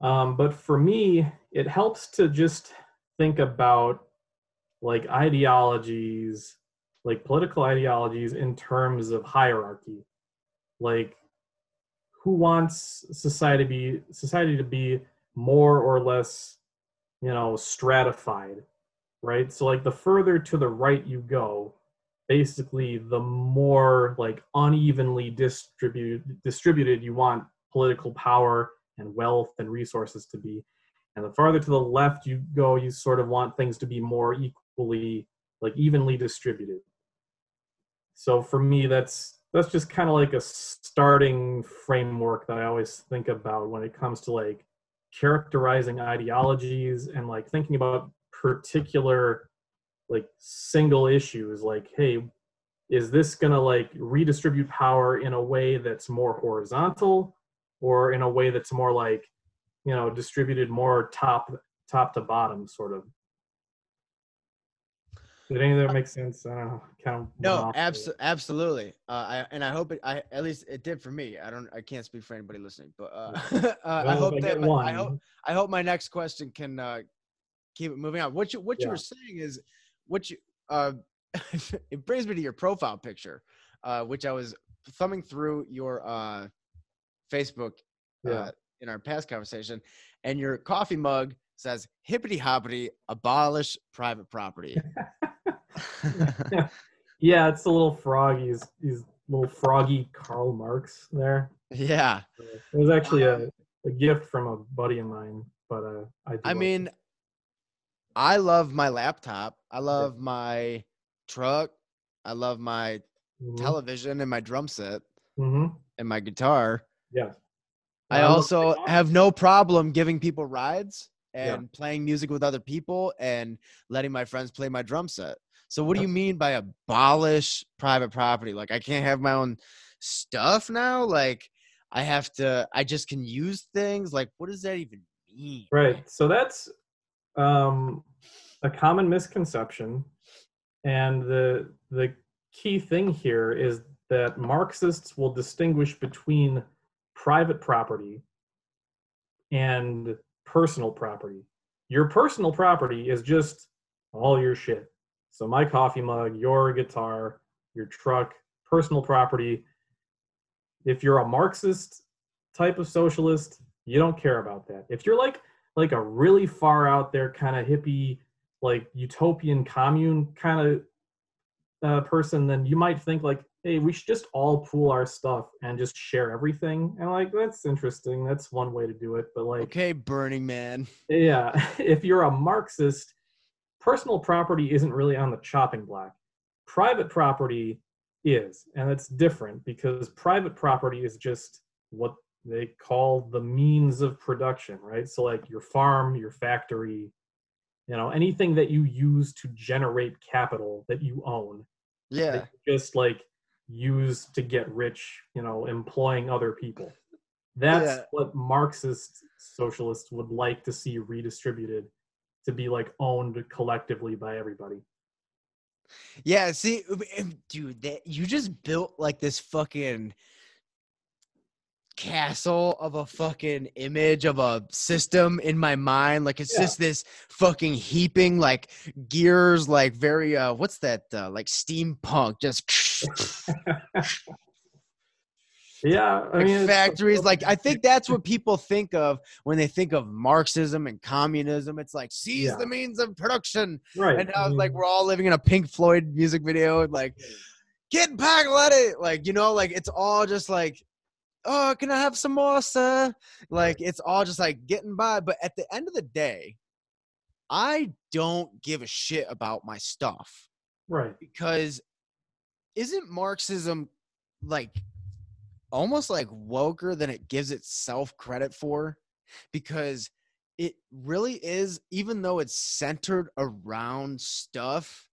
um, but for me it helps to just think about like ideologies like political ideologies in terms of hierarchy. Like who wants society to be society to be more or less you know stratified right? So like the further to the right you go basically the more like unevenly distributed distributed you want political power and wealth and resources to be. And the farther to the left you go you sort of want things to be more equally like evenly distributed. So for me that's that's just kind of like a starting framework that I always think about when it comes to like characterizing ideologies and like thinking about particular like single issues like hey is this going to like redistribute power in a way that's more horizontal or in a way that's more like you know distributed more top top to bottom sort of did any of that make sense? I don't know. Kind of no, abso- absolutely. Uh, I and I hope it. I at least it did for me. I don't. I can't speak for anybody listening, but uh, (laughs) uh, I hope that. My, I hope. I hope my next question can uh, keep it moving on. What you What yeah. you were saying is, what you. Uh, (laughs) it brings me to your profile picture, uh, which I was thumbing through your uh, Facebook uh, in our past conversation, and your coffee mug says hippity hoppity abolish private property (laughs) (laughs) yeah, it's a little froggy. He's, he's little froggy Karl Marx there. Yeah. it was actually a, a gift from a buddy of mine, but uh, I. I mean, it. I love my laptop. I love yeah. my truck. I love my mm-hmm. television and my drum set mm-hmm. and my guitar. Yeah. I also have no problem giving people rides and yeah. playing music with other people and letting my friends play my drum set. So what do you mean by abolish private property? Like I can't have my own stuff now? Like I have to I just can use things? Like what does that even mean? Right. So that's um a common misconception and the the key thing here is that Marxists will distinguish between private property and personal property. Your personal property is just all your shit. So my coffee mug, your guitar, your truck, personal property. If you're a Marxist type of socialist, you don't care about that. If you're like like a really far out there kind of hippie, like utopian commune kind of uh, person, then you might think like, hey, we should just all pool our stuff and just share everything. And like, that's interesting. That's one way to do it. But like, okay, Burning Man. Yeah, (laughs) if you're a Marxist, personal property isn't really on the chopping block. Private property is, and it's different because private property is just what they call the means of production, right? So, like your farm, your factory, you know, anything that you use to generate capital that you own. Yeah. just like use to get rich, you know, employing other people. That's yeah. what Marxist socialists would like to see redistributed to be like owned collectively by everybody. Yeah, see, um, dude, that you just built like this fucking castle of a fucking image of a system in my mind. Like it's yeah. just this fucking heaping like gears, like very uh what's that uh like steampunk just (laughs) Yeah, I like factories. Like I think (laughs) that's what people think of when they think of Marxism and communism. It's like seize yeah. the means of production. Right. And now like we're all living in a Pink Floyd music video. And, like, get back, let it. Like you know, like it's all just like, oh, can I have some more, sir? Like it's all just like getting by. But at the end of the day, I don't give a shit about my stuff. Right. Because isn't Marxism like almost like woker than it gives itself credit for because it really is even though it's centered around stuff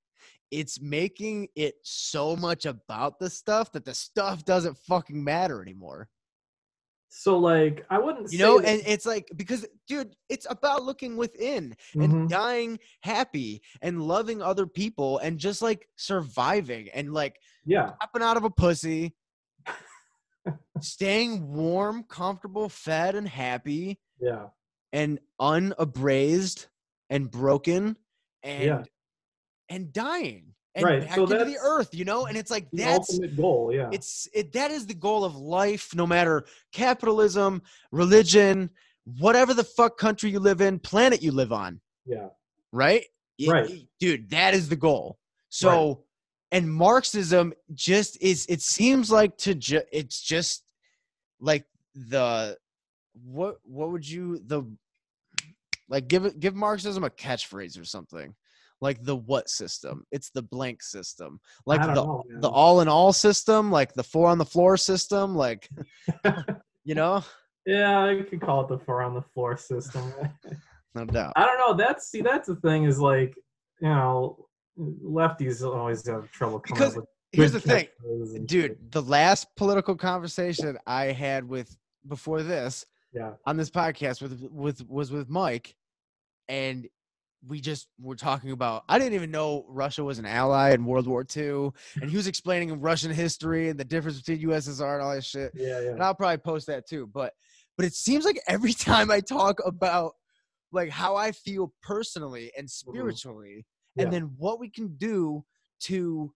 it's making it so much about the stuff that the stuff doesn't fucking matter anymore so like i wouldn't you know that- and it's like because dude it's about looking within and mm-hmm. dying happy and loving other people and just like surviving and like yeah popping out of a pussy (laughs) staying warm, comfortable, fed, and happy. Yeah. And unabrased and broken and yeah. and dying and right. back so into the earth, you know? And it's like the that's ultimate goal, yeah. It's it that is the goal of life, no matter capitalism, religion, whatever the fuck country you live in, planet you live on. Yeah. Right? Right. dude, that is the goal. So right and marxism just is it seems like to ju- it's just like the what what would you the like give it give marxism a catchphrase or something like the what system it's the blank system like the know, the all in all system like the four on the floor system like (laughs) you know yeah, you could call it the four on the floor system. (laughs) no doubt I don't know. That's see, that's the thing is like, you know, lefties always have trouble coming Because up with. here's the thing dude the last political conversation i had with before this Yeah. on this podcast with with was with mike and we just were talking about i didn't even know russia was an ally in world war ii and he was explaining russian history and the difference between ussr and all that shit Yeah, yeah. and i'll probably post that too but but it seems like every (laughs) time i talk about like how i feel personally and mm-hmm. Mm-hmm. spiritually and Yeah. then what we can do to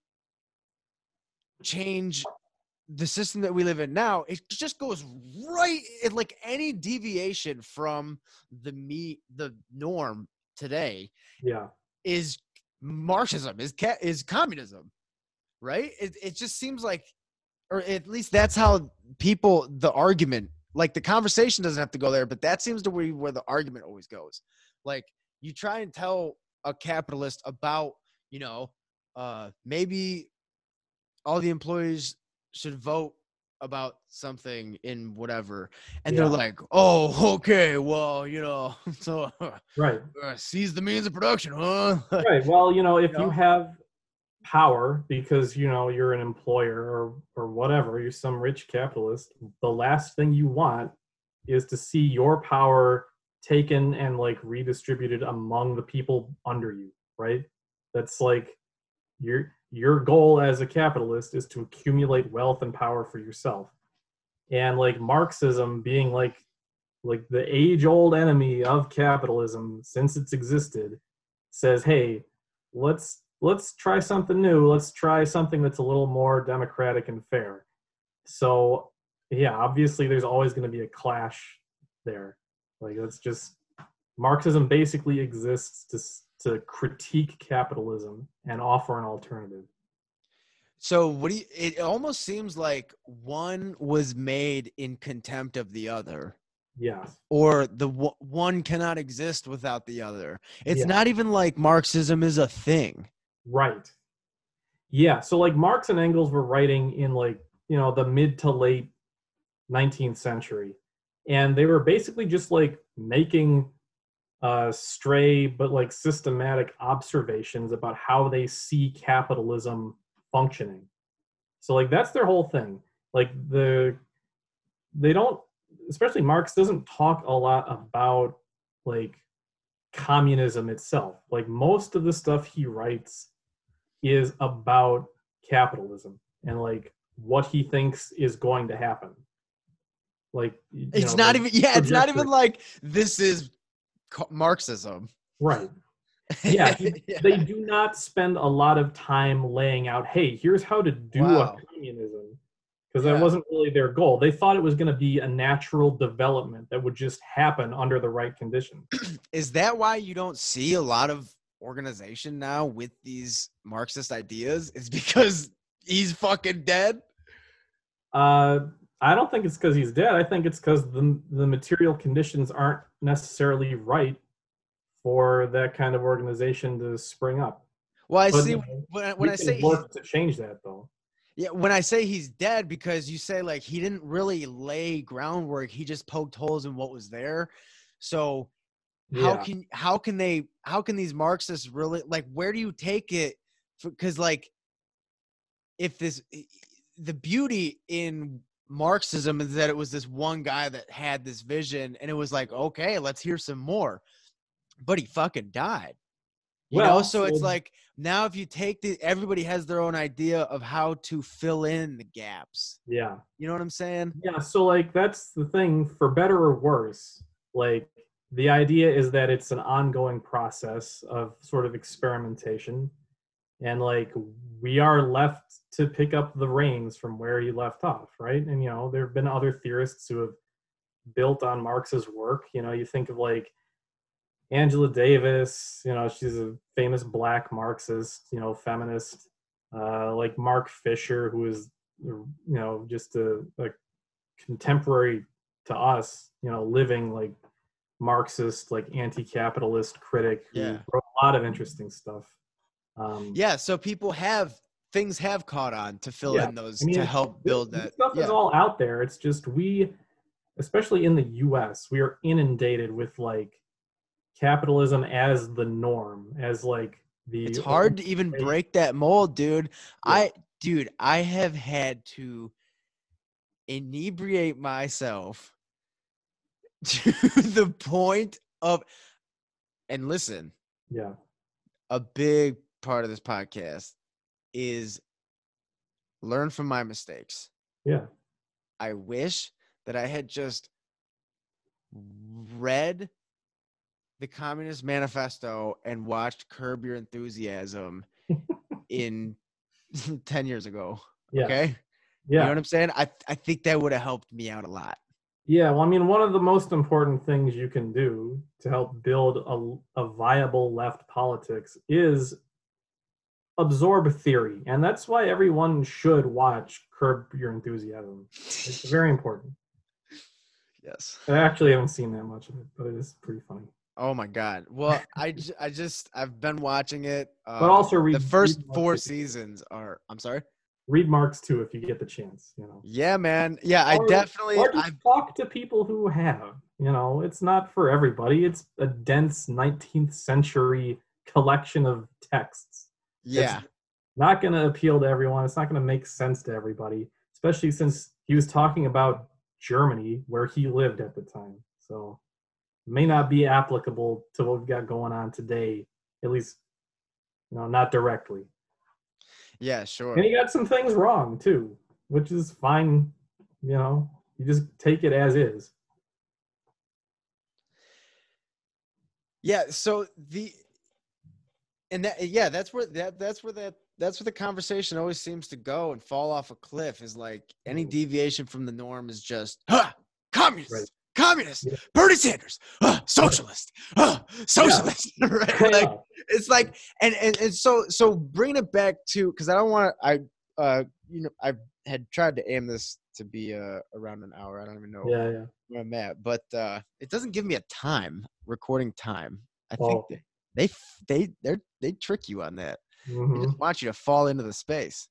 change the system that we live in now it just goes right it, like any deviation from the me the norm today Yeah. is marxism is ca- is communism right it, it just seems like or at least that's how people the argument like the conversation doesn't have to go there but that seems to be where the argument always goes like you try and tell a capitalist about you know uh maybe all the employees should vote about something in whatever and Yeah. they're like oh okay well you know (laughs) so Right. uh, seize the means of production huh (laughs) Right. Well, you know, if You you know? have power because you know you're an employer or or whatever, you're some rich capitalist, the last thing you want is to see your power taken and like redistributed among the people under you, right? That's like your your goal as a capitalist is to accumulate wealth and power for yourself. And like Marxism being like like the age old enemy of capitalism since it's existed says, "Hey, let's let's try something new. Let's try something that's a little more democratic and fair." So, yeah, obviously there's always going to be a clash there. Like that's just Marxism basically exists to critique capitalism and offer an alternative. So what do you, it almost seems like one was made in contempt of the other Yeah. or the w- one cannot exist without the other. It's Yeah. not even like Marxism is a thing. Right. Yeah. So like Marx and Engels were writing in like, you know, the mid to late 19th century. And they were basically just like making uh stray but like systematic observations about how they see capitalism functioning. So like that's their whole thing. Like the they don't especially Marx doesn't talk a lot about like communism itself. Like most of the stuff he writes is about capitalism and like what he thinks is going to happen. Like It's know, not the even yeah, it's not even like this is Marxism. right. (laughs) Yeah, he- They do not spend a lot of time laying out, hey, here's how to do Wow. a communism. Because Yeah. that wasn't really their goal. They thought it was going to be a natural development that would just happen under the right conditions. (clears throat) is that why you don't see a lot of organization now with these Marxist ideas? Is because he's fucking dead? Uh, I don't think it's because he's dead. I think it's because the the material conditions aren't necessarily right for that kind of organization to spring up. Well, I But, see when, I- when I say he's work to change that, though. Yeah, when I say he's dead, because you say like he didn't really lay groundwork, he just poked holes in what was there. So how Yeah. can how can they how can these Marxists really like where do you take it? Because like if this the beauty in Marxism is that it was this one guy that had this vision, and it was like okay, let's hear some more, but he fucking died. You know, so it's like now if you take the everybody has their own idea of how to fill in the gaps. Yeah. You know what I'm saying? Yeah, so like that's the thing for better or worse. Like the idea is that it's an ongoing process of sort of experimentation and like we are left to pick up the reins from where he left off, right? And you know, there've been other theorists who have built on Marx's work. You know, you think of like Angela Davis, you know, she's a famous black Marxist, you know, feminist. Uh, like Mark Fisher, who is, you know, just a, a contemporary to us, you know, living like Marxist, like anti-capitalist critic who Yeah. wrote a a lot of interesting stuff. Um, Yeah, so people have things have caught on to fill Yeah, in those I mean, to help build that. stuff yeah. is all out there. It's just we, especially in the U.S., we are inundated with like capitalism as the norm, as like the. it's hard to even Hey. break that mold, dude. Yeah. I dude, I have had to inebriate myself (laughs) to the point of and listen, Yeah. a big part of this podcast is learn from my mistakes. Yeah. I wish that I had just read the Communist Manifesto and watched Curb Your Enthusiasm (laughs) in (laughs) 10 years ago. Yeah. Okay. Yeah. You know what I'm saying? I, I think that would have helped me out a lot. Yeah, well, I mean, one of the most important things you can do to help build a, a viable left politics is absorb theory. And that's why everyone should watch Curb Your Enthusiasm. It's very important. Yes. I actually haven't seen that much of it, but it is pretty funny. Oh my God. Well, I, j- I just, I've been watching it. Uh, But also read the first read four seasons are, I'm sorry. Read Marx too if you get the chance, you know. Yeah, man. Yeah, I Or- definitely, Or just I, talk to people who have. You know, it's not for everybody. It's a dense 19th century collection of texts. Yeah. not going to appeal to everyone. It's not going to make sense to everybody, especially since he was talking about Germany, where he lived at the time. So, may not be applicable to what we've got going on today, at least, you know, not directly. Yeah, sure. And he got some things wrong too, which is fine. You know, you just take it as is. Yeah, so the and that yeah, that's where that that's where that that's where the conversation always seems to go and fall off a cliff is like any Mhm. deviation from the norm is just huh, communist, Right. communist, Yeah. Bernie Sanders, huh, socialist, huh, socialist, (laughs) right? Like it's like and, and and so so bring it back to because I don't want to I uh you know I had tried to aim this to be uh around an hour. I don't even know yeah, yeah. where I'm at, but uh, it doesn't give me a time recording time. I think Oh. They they they they they trick you on that. They Mhm. just want you to fall into the space,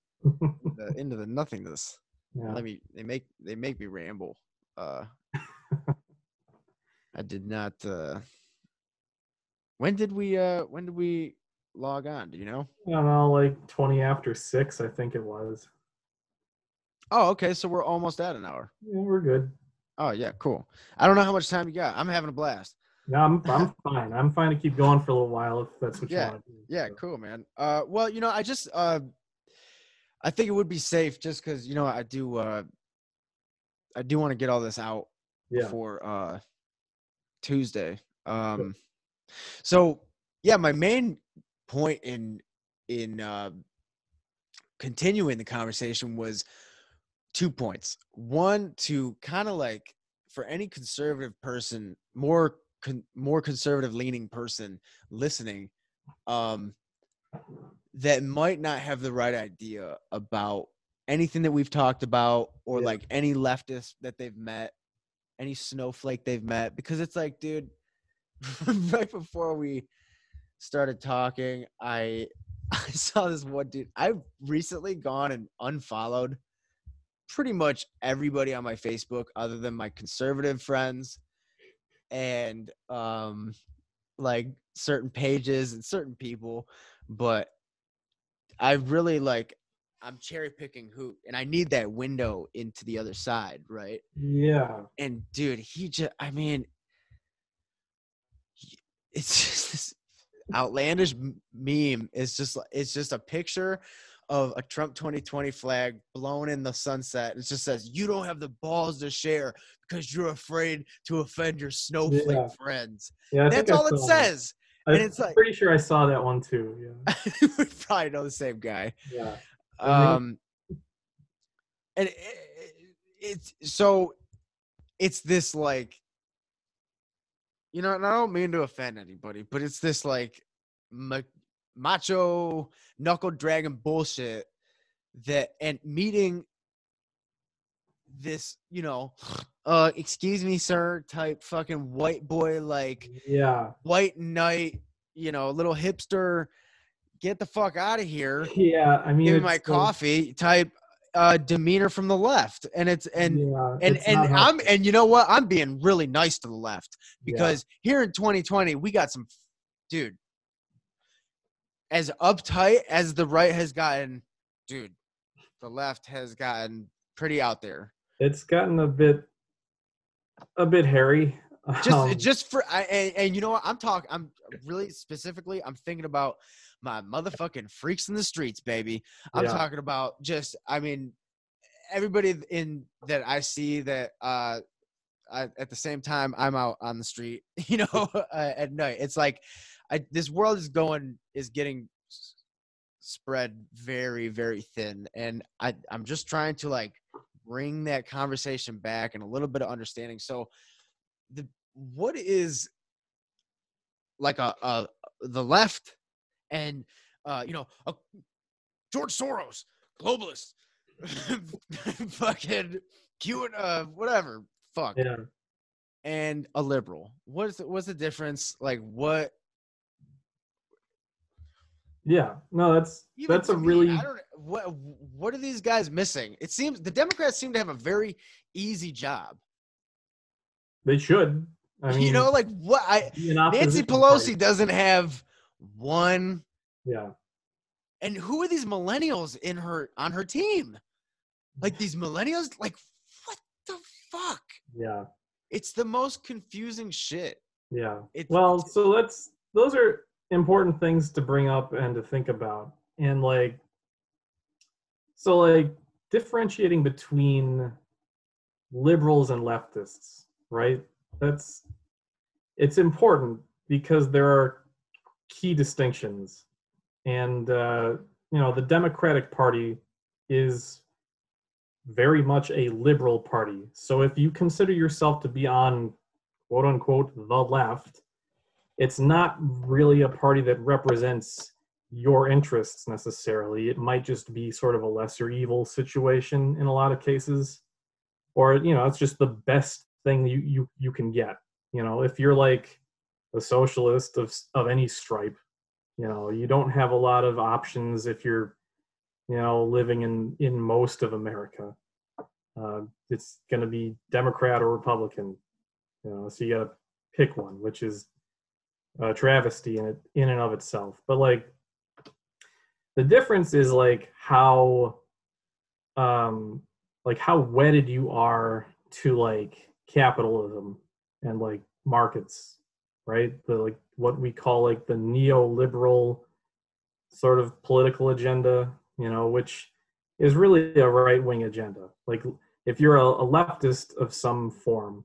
the, (laughs) into the nothingness. yeah. Let me. They make they make me ramble. Uh, I did not. Uh, when did we? Uh, when did we log on? Do you know? I don't know, like 20 after six, I think it was. Oh, okay. So we're almost at an hour. Yeah, we're good. Oh yeah, cool. I don't know how much time you got. I'm having a blast. No, I'm I'm fine. I'm fine to keep going for a little while if that's what Yeah, you want to do. Yeah, So, cool, man. Uh, well, you know, I just, uh, I think it would be safe just because, you know, I do, uh, I do want to get all this out Yeah. before uh, Tuesday. Um, so yeah, my main point in in uh, continuing the conversation was two points. One, to kind of like for any conservative person, more con- more conservative leaning person listening, um, that might not have the right idea about anything that we've talked about or Yeah. like any leftist that they've met any snowflake they've met because it's like dude (laughs) right before we started talking i (laughs) i saw this one dude i've recently gone and unfollowed pretty much everybody on my facebook other than my conservative friends and um like certain pages and certain people but i really like i'm cherry picking who and i need that window into the other side right Yeah. and dude, he just I mean it's (laughs) just this outlandish meme. It's just it's just a picture of a Trump 2020 flag blown in the sunset. It just says, "You don't have the balls to share because you're afraid to offend your snowflake Yeah. friends." Yeah. That's all it that. says. I, and it's like- pretty sure I saw that one too. Yeah. (laughs) we probably know the same guy. Yeah. Um, and it, it, it's so it's this like, you know, and I don't mean to offend anybody, but it's this like macho knuckle dragon bullshit that and meeting this, you know, (sighs) uh, excuse me, sir, type fucking white boy like Yeah. white knight, you know, little hipster, get the fuck out of here. Yeah, I mean, Give me my coffee type uh demeanor from the left. And it's and yeah, and it's and I'm and you know what? I'm being really nice to the left Yeah. because here in 2020 we got some dude as uptight as the right has gotten, dude, the left has gotten pretty out there. it's gotten a bit a bit hairy. Just Um, just for I, and, and you know what? I'm talking I'm really specifically I'm thinking about my motherfucking freaks in the streets, baby. I'm Yeah. talking about just I mean everybody in that I see that uh I, at the same time I'm out on the street, (laughs) you know, uh, at night. It's like I this world is going is getting spread very very thin and I I'm just trying to like bring that conversation back and a little bit of understanding. So the what is like a, a the left and uh you know a George Soros globalist (laughs) fucking Q uh whatever fuck yeah. and a liberal what's the, what's the difference like what Yeah. No, that's even that's a me, really I don't what what are these guys missing it seems the Democrats seem to have a very easy job they should. I mean, you know like what I Nancy Pelosi party. doesn't have one Yeah. and who are these millennials in her on her team like these millennials like what the fuck Yeah. it's the most confusing shit Yeah. it's Well, so let's those are important things to bring up and to think about. And like so like differentiating between liberals and leftists, right? That's it's important because there are key distinctions. And uh, you know, the Democratic Party is very much a liberal party. So if you consider yourself to be on quote unquote the left, it's not really a party that represents your interests necessarily. It might just be sort of a lesser evil situation in a lot of cases. Or, you know, it's just the best thing you you, you can get. You know, if you're like a socialist of of any stripe, you know, you don't have a lot of options if you're, you know, living in in most of America. Uh, it's going to be Democrat or Republican. You know, so you got to pick one, which is a travesty in it in and of itself. But like the difference is like how um like how wedded you are to like capitalism and like markets, right? The like what we call like the neoliberal sort of political agenda, you know, which is really a right wing agenda. Like if you're a, a leftist of some form,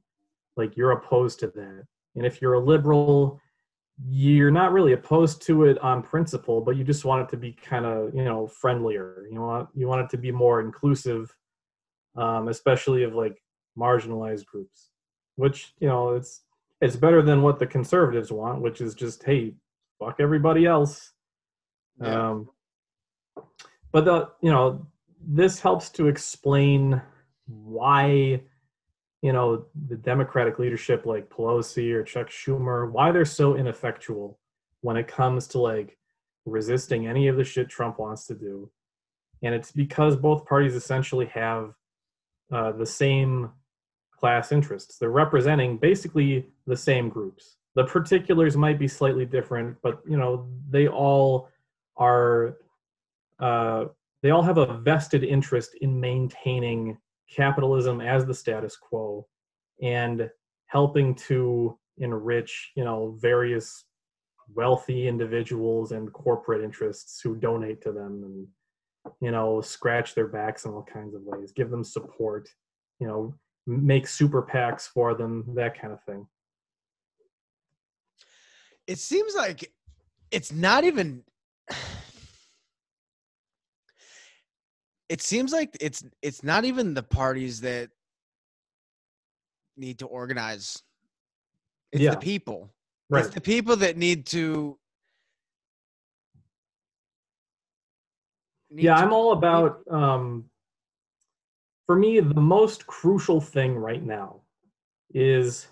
like you're opposed to that. And if you're a liberal, you're not really opposed to it on principle, but you just want it to be kind of, you know, friendlier. You want you want it to be more inclusive, um, especially of like marginalized groups. Which, you know, it's it's better than what the conservatives want, which is just, hey, fuck everybody else. Yeah. Um, but the you know this helps to explain why you know the Democratic leadership like Pelosi or Chuck Schumer why they're so ineffectual when it comes to like resisting any of the shit Trump wants to do, and it's because both parties essentially have uh, the same class interests. They're representing basically the same groups. The particulars might be slightly different, but you know they all are uh, they all have a vested interest in maintaining capitalism as the status quo and helping to enrich you know various wealthy individuals and corporate interests who donate to them and you know scratch their backs in all kinds of ways give them support you know make super PACs for them that kind of thing. It seems like it's not even it seems like it's it's not even the parties that need to organize it's Yeah. the people right it's the people that need to need yeah to- i'm all about um for me the most crucial thing right now is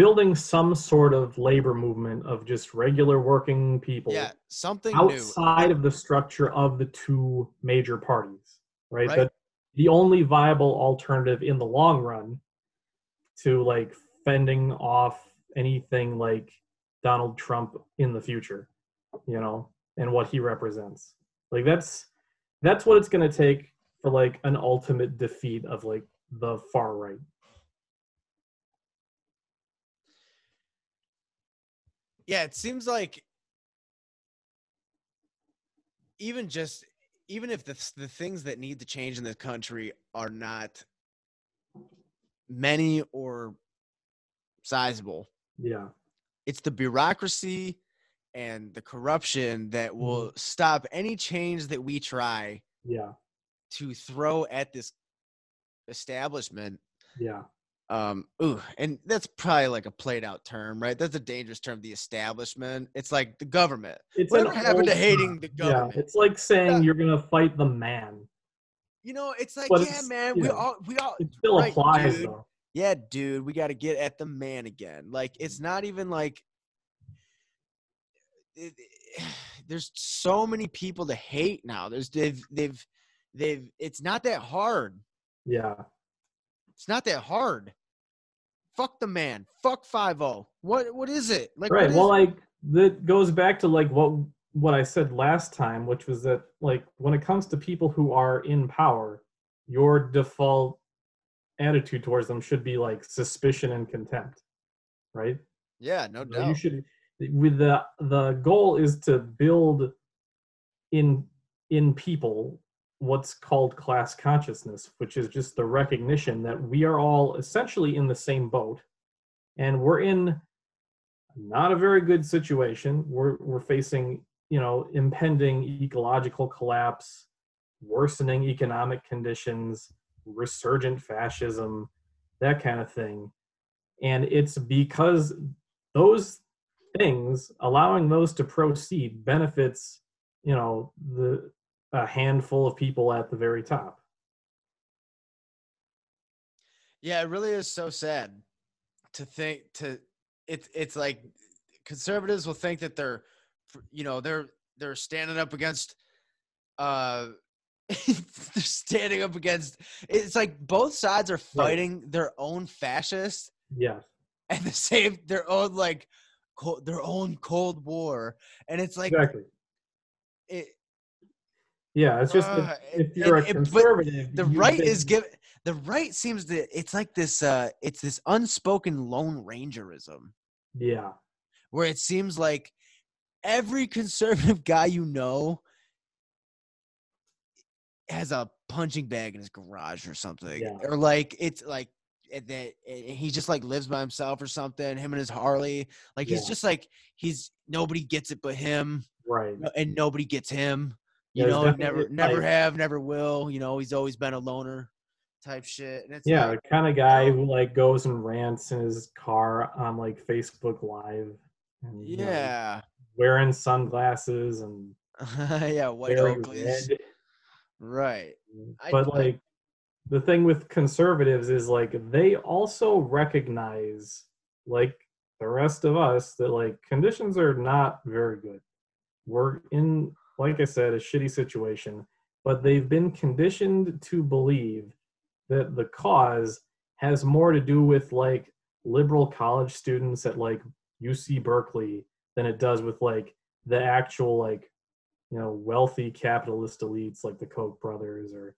building some sort of labor movement of just regular working people Yeah, something new. outside of the structure of the two major parties, right? Right. That the only viable alternative in the long run to like fending off anything like Donald Trump in the future, you know, and what he represents. Like that's that's what it's going to take for like an ultimate defeat of like the far right. Yeah, it seems like even just even if the the things that need to change in this country are not many or sizable, Yeah. it's the bureaucracy and the corruption that mm-hmm. will stop any change that we try Yeah. to throw at this establishment Yeah. Um ooh and that's probably like a played out term right that's a dangerous term the establishment it's like the government It's whatever happened to hating the government Yeah. It's like saying Yeah. you're going to fight the man. you know it's like But yeah it's- man we know, all we all It still right, applies dude. though. yeah dude we got to get at the man again like it's not even like it, (sighs) there's so many people to hate now there's they've they've they've it's not that hard Yeah. it's not that hard fuck the man. Fuck 5 what what is it? Like right well like that goes back to like what what i said last time which was that like when it comes to people who are in power your default attitude towards them should be like suspicion and contempt right? Yeah no doubt you should with the the goal is to build in in people what's called class consciousness which is just the recognition that we are all essentially in the same boat and we're in not a very good situation. We're we're facing you know impending ecological collapse worsening economic conditions resurgent fascism that kind of thing. And it's because those things allowing those to proceed benefits you know the a handful of people at the very top. Yeah, it really is so sad to think to it's it's like conservatives will think that they're you know they're they're standing up against uh (laughs) they're standing up against it's like both sides are fighting their own fascists yeah and the same their own like cold, their own cold war. And it's like exactly. it, yeah it's just uh, if you're and- a conservative the right is give the right seems to it's like this uh it's this unspoken lone rangerism. Yeah. Where it seems like every (laughs) conservative guy you know has a punching bag in his garage or something. Yeah. or like it's like eh, that eh, he just like lives by himself or something him and his harley. Like he's just like he's nobody gets it but him right. and nobody gets him you There's know never definitely, never like- have never will you know he's always been a loner type shit and it's yeah like, the kind of guy who like goes and rants in his car on like facebook live and, you know, yeah. wearing sunglasses and (laughs) yeah white oakleys right. Mm, but I- like the thing with conservatives is like they also recognize like the rest of us that like conditions are not very good. We're in like i said a shitty situation but they've been conditioned to believe that the cause has more to do with like liberal college students at like uc berkeley than it does with like the actual like you know wealthy capitalist elites like the koch brothers or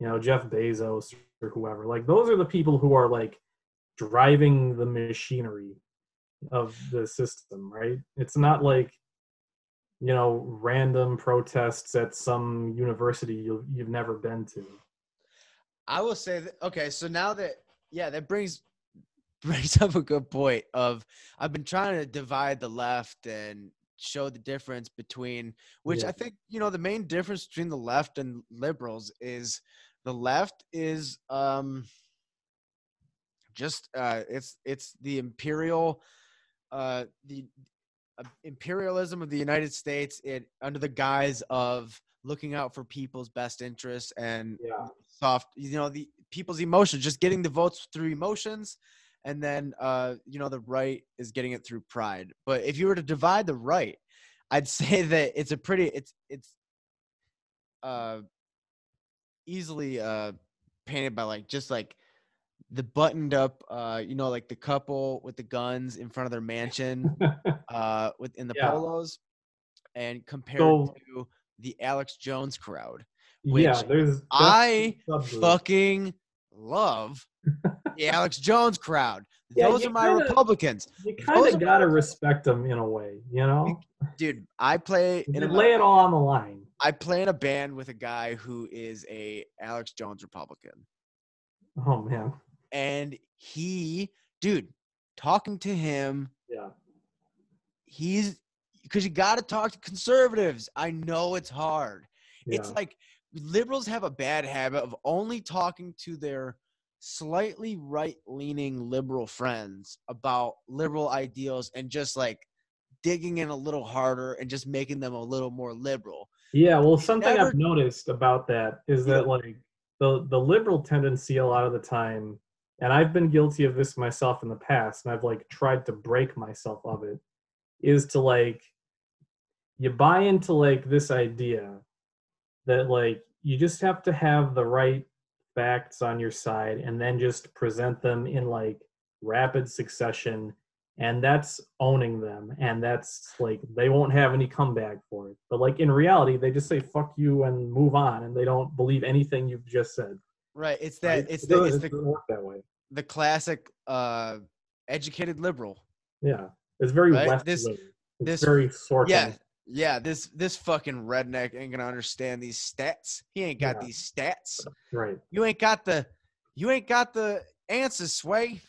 you know jeff bezos or whoever. Like those are the people who are like driving the machinery of the system right? It's not like you know random protests at some university you, you've never been to I will say that okay, so now that yeah, that brings (laughs) brings up a good point of I've been trying to divide the left and show the difference between which Yeah. I think, you know, the main difference between the left and liberals is the left is um just uh it's it's the imperial uh the imperialism of the United States it under the guise of looking out for people's best interests and yeah soft you know the people's emotions just getting the votes through emotions and then uh, you know the right is getting it through pride. But if you were to divide the right, I'd (laughs) say that it's a pretty it's it's uh easily uh painted by like just like the buttoned up uh you know like the couple with the guns in front of their mansion (laughs) uh within the Yeah. polos and compared So- to the Alex Jones crowd. yeah, which there's I that's a subgroup. Fucking love (laughs) the Alex Jones crowd. Yeah, Those are my kinda- Republicans. You kind of gotta respect them in a way, you know. Dude, I play in a, lay it all on the line. I play in a band with a guy who is a Alex Jones Republican. Oh man, And he, dude, talking to him, yeah, he's because you got to talk to conservatives. I know it's hard. yeah, It's like liberals have a bad habit of only talking to their slightly right leaning liberal friends about liberal ideals and just like digging in a little harder and just making them a little more liberal. yeah. Well, something never- I've noticed about that is that like the the liberal tendency a lot of the time, and I've been guilty of this myself in the past, and I've like tried to break myself of it, is to like you buy into like this idea that like you just have to have the right facts on your side and then just present them in like rapid succession and that's owning them and that's like they won't have any comeback for it. But like in reality they just say fuck you and move on and they don't believe anything you've just said Right. It's right? that it's It the it's the that way the classic uh educated liberal. yeah it's very Right? left This- it's this- very Sorkin. Yeah. Yeah, this this fucking redneck ain't gonna understand these stats. He ain't got Yeah. these stats. right You ain't got the you ain't got the answers, Sway.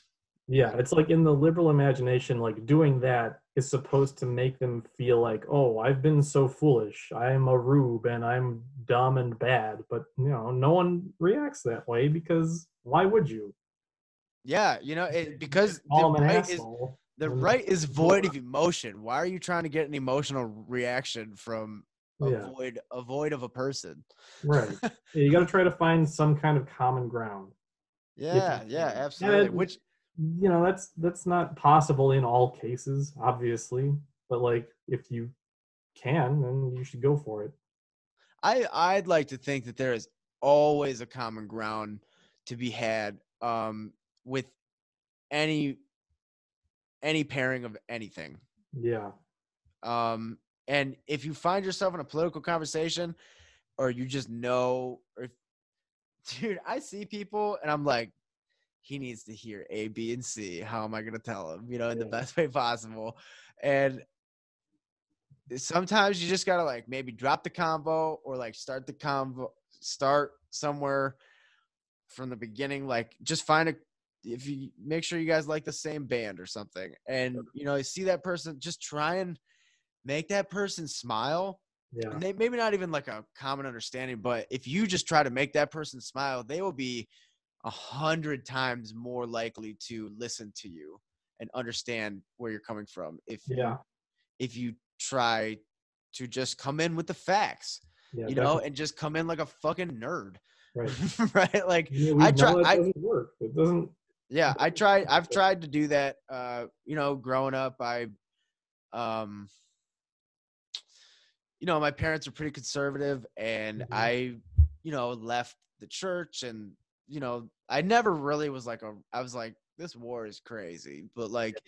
Yeah, it's like in the liberal imagination, like doing that is supposed to make them feel like, oh, I've been so foolish. I'm a rube and I'm dumb and bad. But you know, no one reacts that way because why would you? Yeah, you know, it, because the Call 'em an right is the right is void of emotion. Why are you trying to get an emotional reaction from a Yeah, void a void of a person? right. (laughs) You got to try to find some kind of common ground. Yeah, yeah, absolutely. Which You know, that's that's not possible in all cases, obviously. But like, if you can, then you should go for it. I I'd like to think that there is always a common ground to be had um with any any pairing of anything. Yeah, Um and if you find yourself in a political conversation or you just know or (laughs) dude, I see people and I'm like he needs to hear A, B, and C. How am I gonna tell him? You know, in the best way possible. And sometimes you just gotta like maybe drop the combo or like start the combo start somewhere from the beginning like just find a if you make sure you guys like the same band or something and you know you see that person just try and make that person smile yeah, and they maybe not even like a common understanding but if you just try to make that person smile they will be a hundred times more likely to listen to you and understand where you're coming from if you yeah, if you try to just come in with the facts, yeah. you know, and just come in like a fucking nerd, Right. (laughs) right? Like, Yeah, I try- I- doesn't work. It doesn't. yeah, I tried. (laughs) I've tried to do that. Uh, you know, growing up, I, um, you know, my parents are pretty conservative, and Mhm. I, you know, left the church, and you know, I never really was like a. I was like, this war is crazy, but like,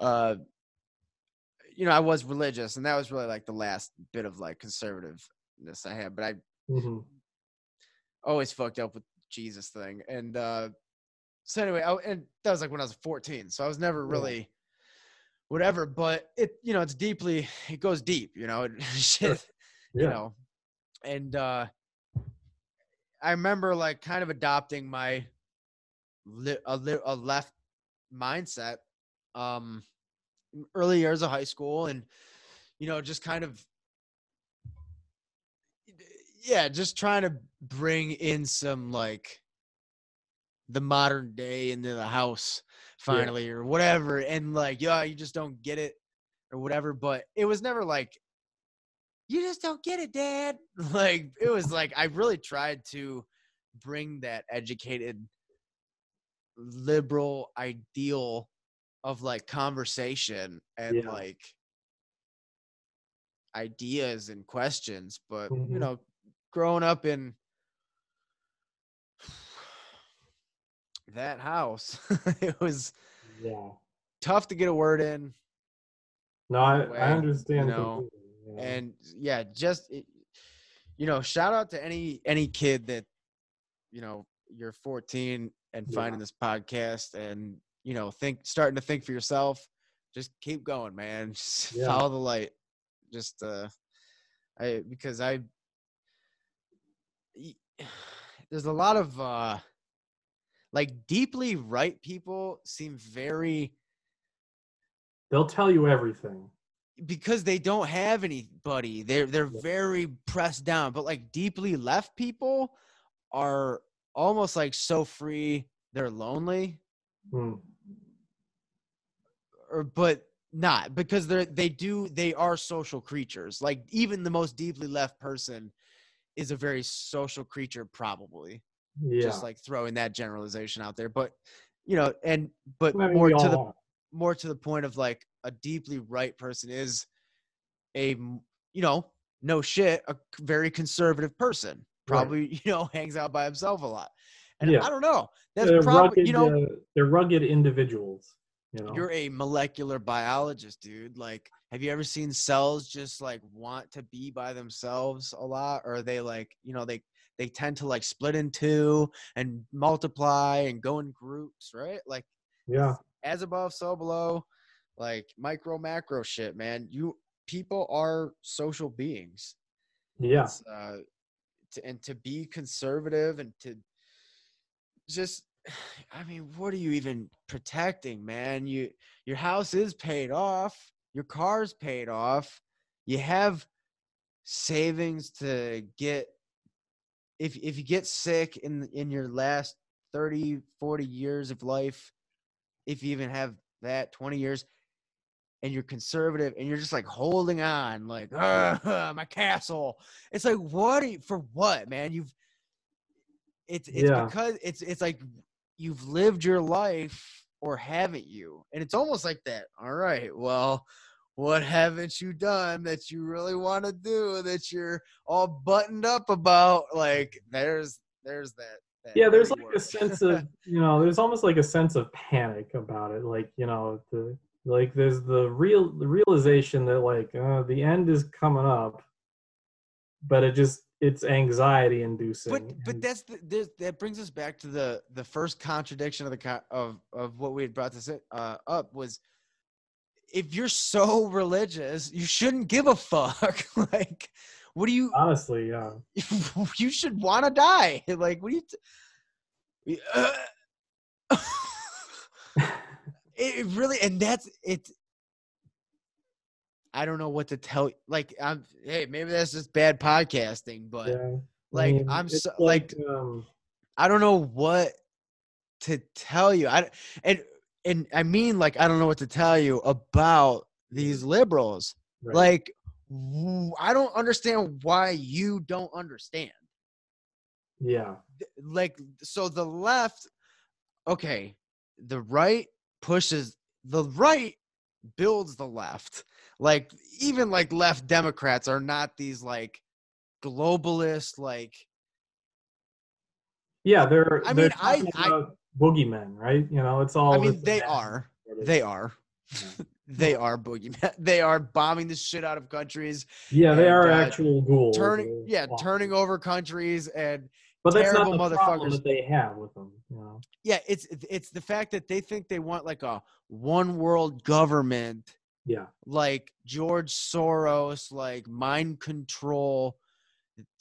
uh, you know, I was religious, and that was really like the last bit of like conservativeness I had. But I mhm. always fucked up with Jesus thing. And uh so anyway, I, and that was like when I was 14. So I was never Yeah. really whatever, but it you know, it's deeply it goes deep, you know, (laughs) it, shit, Yeah. you know. And uh I remember like kind of adopting my li- a, li- a left mindset um in early years of high school and you know just kind of yeah just trying to bring in some like the modern day into the house Yeah. finally or whatever and like yeah you just don't get it or whatever but it was never like you just don't get it dad (laughs) like it was like i really tried to bring that educated liberal ideal of like conversation and Yeah. like ideas and questions but you Mhm. know growing up in (sighs) that house (laughs) it was Yeah. tough to get a word in No, I, way, I understand. you know, and yeah just you know shout out to any any kid that you know you're 14 and Yeah. finding this podcast and you know think starting to think for yourself just keep going man (laughs) just Yeah. follow the light just uh i because i (sighs) there's a lot of uh like deeply right people seem very They'll tell you everything. Because they don't have anybody. They're they're very pressed down. But like deeply left people are almost like so free. They're lonely, Hmm. or but not because they're they do they are social creatures. Like even the most deeply left person is a very social creature, probably. Yeah. Just like throwing that generalization out there. But you know, and but I mean, more to the. More to the point of like a deeply right person is a you know no shit a very conservative person Right. probably (laughs) you know hangs out by himself a lot and Yeah. i don't know that's they're probably rugged, you know uh, they're rugged individuals. You know. you're a molecular biologist dude like have you ever seen cells just like want to be by themselves a lot or they like you know they they tend to like split in two and multiply and go in groups right like yeah. As above, so below, like micro macro shit, man. You people are social beings. Yeah. Uh, to, and to be conservative and to just, (sighs) I mean, what are you even protecting, man? You your house is paid off, your car's paid off, you have savings to get if if you get sick in in your last 30 40 years of life if you even have that 20 years and you're conservative and you're just like holding on like "Ugh, my castle. It's like what are you, for what man? You've it's it's Yeah. because it's it's like you've lived your life or haven't you? And it's almost like that all right well what haven't you done that you really want to do that you're all buttoned up about? Like there's there's that yeah there's like a sense of (laughs) you know there's almost like a sense of panic about it like you know the like there's the real the realization that like uh, the end is coming up but it just it's anxiety inducing but but that's the that brings us back to the the first contradiction of the co- of of what we had brought this uh, up was if you're so religious you shouldn't give a fuck. (laughs) Like what do you honestly yeah (laughs) you should want to die (laughs) like what do you t- (laughs) uh, it really and that's it i don't know what to tell like i'm hey maybe that's just bad podcasting but yeah I like mean, i'm so like um I don't know what to tell you. I and and I mean like I don't know what to tell you about these liberals. right. Like I don't understand why you don't understand. yeah Like so the left okay, the right pushes the right builds the left. Like even like left Democrats are not these like globalist like yeah they're I they're mean, I- I- boogeymen right you know it's all I mean they are. sort of- They are. Yeah. (laughs) they are boogeyman. (laughs) They are bombing the shit out of countries, yeah they and, are uh, actual ghouls turning yeah, turning over countries, and but that's not terrible the motherfuckers. that they have with them you know yeah, it's it's the fact that they think they want like a one world government, yeah like George Soros, like mind control,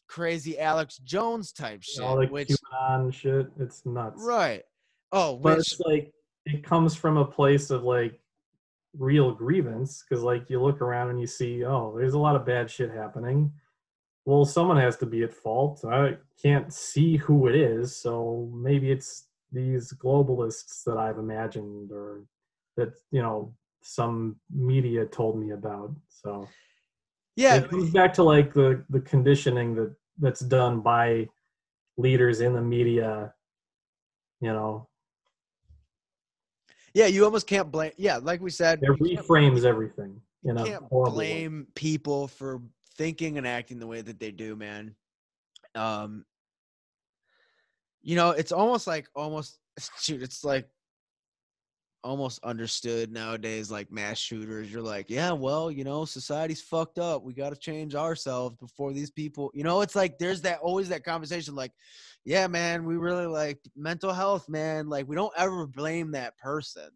crazy Alex Jones type shit. all the which QAnon shit. It's nuts. right? Oh, But which it's like it comes from a place of like real grievance because like you look around and you see, oh, there's a lot of bad shit happening. Well, someone has to be at fault. I can't see who it is, so maybe it's these globalists that I've imagined or that you know some media told me about. So yeah, it comes back to like the the conditioning that that's done by leaders in the media you know yeah, you almost can't blame. Yeah, like we said, It reframes everything you know, can't horrible way. blame people for thinking and acting the way that they do, man. Um, you know, it's almost like almost (laughs) shoot, it's like almost understood nowadays, like mass shooters. You're like, yeah, well, you know, society's fucked up. We got to change ourselves before these people. You know, it's like there's that always that conversation, like, yeah, man, we really like mental health, man. Like, we don't ever blame that person.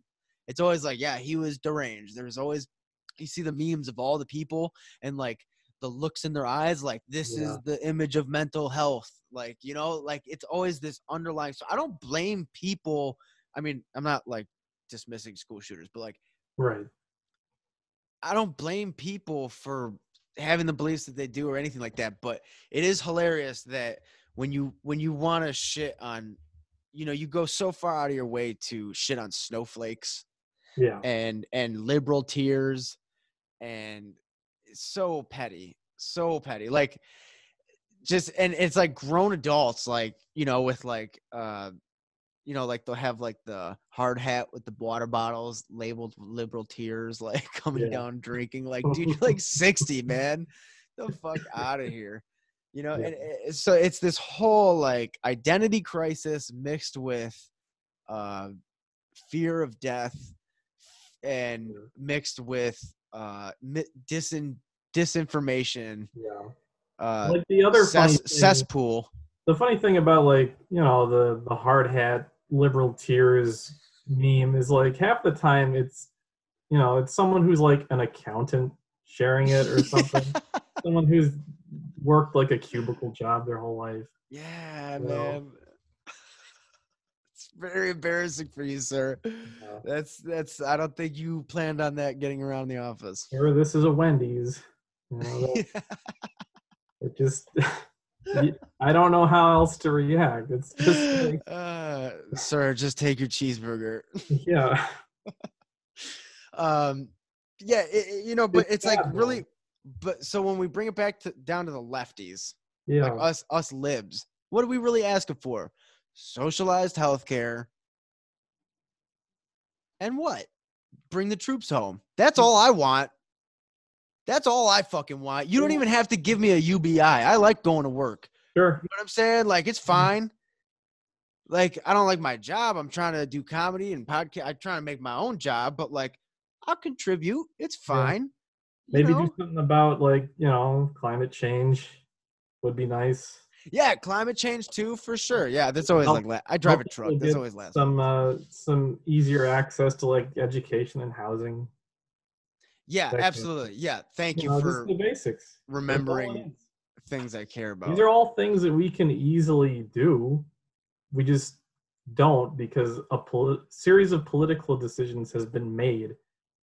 It's always like, yeah, he was deranged. There's always you see the memes of all the people and like the looks in their eyes like this Yeah. is the image of mental health like you know like it's always this underlying so i don't blame people i mean i'm not like dismissing school shooters but like Right. i don't blame people for having the beliefs that they do or anything like that but it is hilarious that when you when you want to shit on you know you go so far out of your way to shit on snowflakes Yeah. and and liberal tears and so petty so petty like just and it's like grown adults like you know with like uh you know like they'll have like the hard hat with the water bottles labeled liberal tears (laughs) like coming Yeah. down drinking like dude you're like (laughs) 60 man the fuck out of here you know Yeah. and it, so it's this whole like identity crisis mixed with uh fear of death and Yeah. mixed with uh disin disinformation Yeah. uh like the other funny cess- thing, cesspool the funny thing about like you know the the hard hat liberal tears meme is like half the time it's you know it's someone who's like an accountant sharing it or something. (laughs) Someone who's worked like a cubicle job their whole life. Yeah know? man. (laughs) It's very embarrassing for you sir. That's that's i don't think you planned on that getting around the office. Or this is a wendy's. You know, (laughs) that- it just i don't know how else to react. It's just like, (laughs) uh, sir just take your cheeseburger. Yeah. (laughs) Um yeah it, you know but It's it's, like really but so when we bring it back to down to the lefties yeah. like us us libs what are we really asking for? Socialized healthcare. And what? Bring the troops home. That's all i want that's all i fucking want. You don't even have to give me a ubi i. Like going to work. Sure. You know what i'm saying? Like it's fine. Like i don't like my job. I'm trying to do comedy and podcast i'm trying to make my own job but like i'll contribute. It's Yeah. fine. You maybe know? do something about like you know climate change would be nice. Yeah, climate change too, for sure. Yeah, that's always Help- like la- I drive a truck. That's always last. some uh some easier access to like education and housing Yeah, that kind of absolutely. Yeah, thank you you know, for the basics That's all it remembering things I care about. these are all things that we can easily do we just don't because a poli- series of political decisions has been made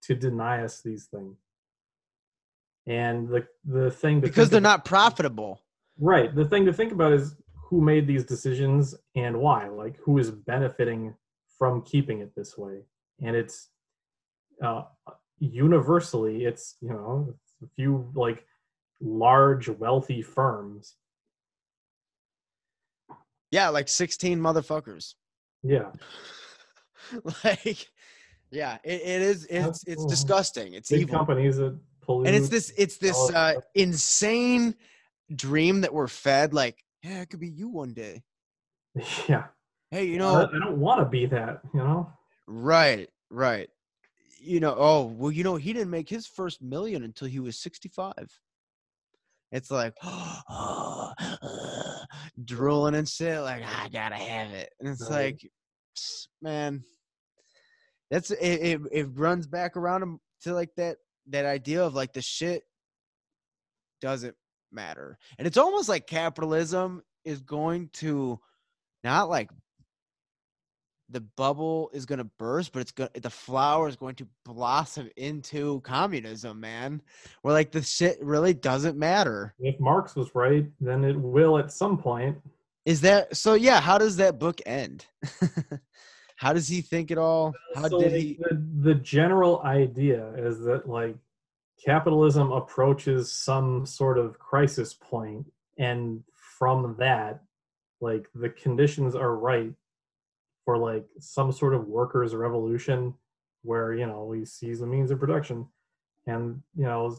to deny us these things and the the thing because they're about- not profitable. Right. The thing to think about is who made these decisions and why. Like who is benefiting from keeping it this way. And it's uh, universally, it's you know a few like large wealthy firms. Yeah, like 16 motherfuckers. Yeah. (laughs) like yeah, it, it is it's it's disgusting. It's Big evil. companies that pollute. And it's this it's this uh insane dream that we're fed like, yeah, it could be you one day. (laughs) Yeah. Hey, you know, I don't want to be that. You know. Right, right. You know, oh, well, you know, he didn't make his first million until he was 65. It's like, (gasps) oh, drooling and shit, like, I gotta have it. And it's Right. like, man, that's it, it, it runs back around him to like that, that idea of like the shit doesn't matter. And it's almost like capitalism is going to not like the bubble is going to burst, but it's going the flower is going to blossom into communism, man. Where like the shit really doesn't matter. If Marx was right, then it will at some point. Is that so? Yeah. How does that book end? (laughs) how does he think it all? Uh, how so did he? the, the general idea is that like capitalism approaches some sort of crisis point and from that like the conditions are right for like some sort of workers revolution where you know he sees the means of production, and you know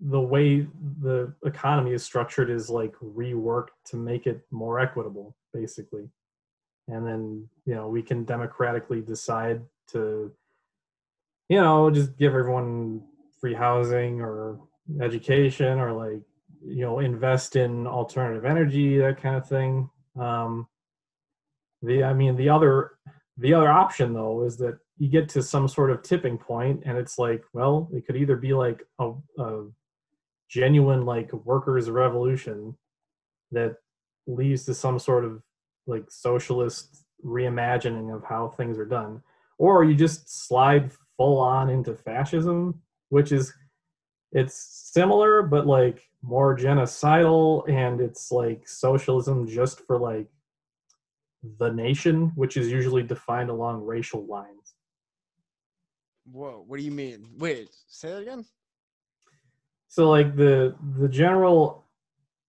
the way the economy is structured is like reworked to make it more equitable, basically. And then you know we can democratically decide to, you know, just give everyone free housing or education or like you know invest in alternative energy that kind of thing um the i mean the other the other option though is that you get to some sort of tipping point and it's like well it could either be like a, a genuine like workers revolution that leads to some sort of like socialist reimagining of how things are done or you just slide full on into fascism which is it's similar but like more genocidal and it's like socialism just for like the nation which is usually defined along racial lines Whoa, what do you mean? Wait, say that again. so like the the general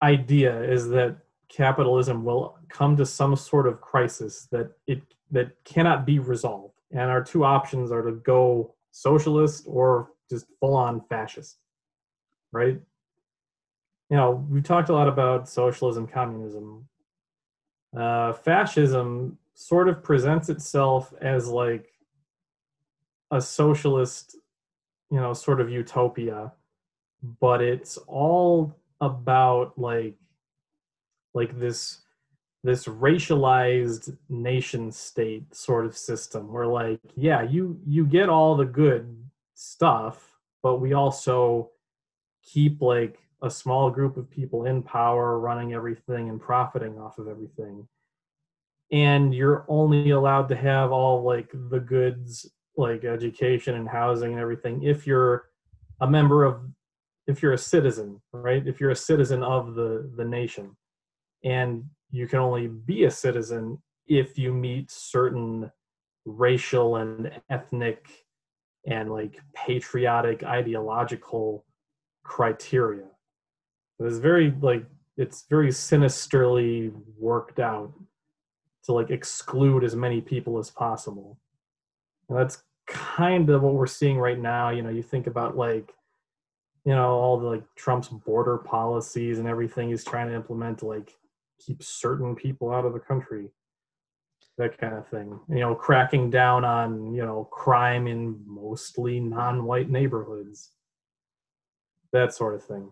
idea is that capitalism will come to some sort of crisis that it that cannot be resolved and our two options are to go socialist or just full on fascist right you know we've talked a lot about socialism communism uh, fascism sort of presents itself as like a socialist you know sort of utopia but it's all about like like this this racialized nation state sort of system where like yeah you you get all the good stuff but we also keep like a small group of people in power running everything and profiting off of everything. And you're only allowed to have all like the goods like education and housing and everything if you're a member of if you're a citizen right? If you're a citizen of the the nation. And you can only be a citizen if you meet certain racial and ethnic and like patriotic ideological criteria it's very like it's very sinisterly worked out to like exclude as many people as possible. And that's kind of what we're seeing right now you know you think about like you know all the like trump's border policies and everything he's trying to implement to like keep certain people out of the country that kind of thing. You know cracking down on you know crime in mostly non-white neighborhoods. That sort of thing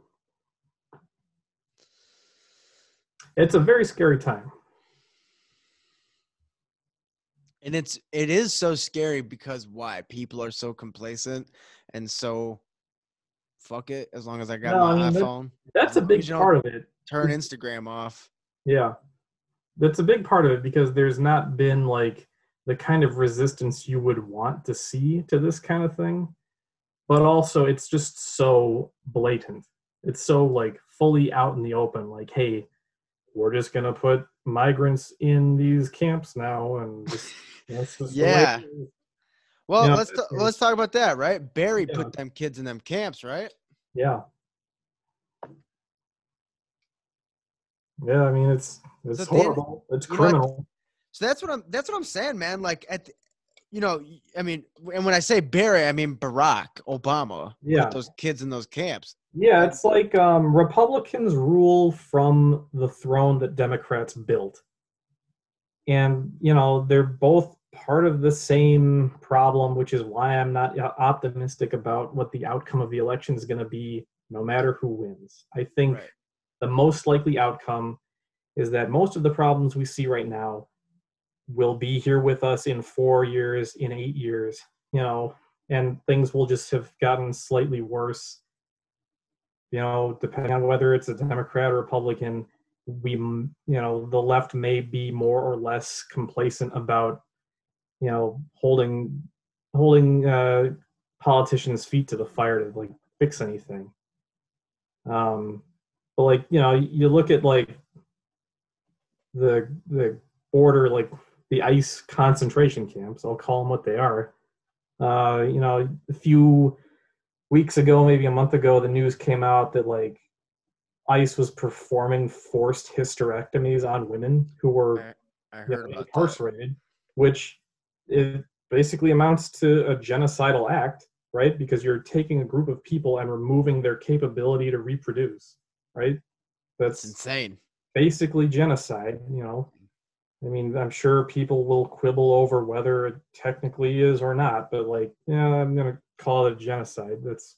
it's a very scary time And it's it is so scary because why? People are so complacent and so fuck it as long as I got No, I my mean, iPhone. that's a big as you don't part of it Turn Instagram off. Yeah. That's a big part of it because there's not been like the kind of resistance you would want to see to this kind of thing. But also it's just so blatant. It's so like fully out in the open like hey, we're just going to put migrants in these camps now and just (laughs) that's just Yeah. Well, Yeah, let's it's- ta- let's talk about that, right? Barry Yeah. put them kids in them camps, right? Yeah. Yeah, I mean it's it's So horrible. It's you know criminal. So that's what I'm that's what I'm saying, man. Like at the, you know, I mean, and when I say Barry, I mean Barack Obama. Yeah. Those kids in those camps. Yeah, it's like um, Republicans rule from the throne that Democrats built. And, you know, they're both part of the same problem, which is why I'm not uh, optimistic about what the outcome of the election is going to be, no matter who wins. I think Right. the most likely outcome is that most of the problems we see right now will be here with us in four years, in eight years, you know, and things will just have gotten slightly worse you know, depending on whether it's a Democrat or Republican, we, you know, the left may be more or less complacent about, you know, holding holding uh, politicians' feet to the fire to like fix anything. Um, but like you know, you look at like the the border, like the ICE concentration camps. I'll call them what they are. Uh, you know, a few weeks ago, maybe a month ago, the news came out that like ICE was performing forced hysterectomies on women who were I, I know, heard that. incarcerated, which it basically amounts to a genocidal act, right? Because you're taking a group of people and removing their capability to reproduce, right? It's That's insane. basically genocide, you know. I mean, I'm sure people will quibble over whether it technically is or not, but like, yeah, I'm gonna call it a genocide. That's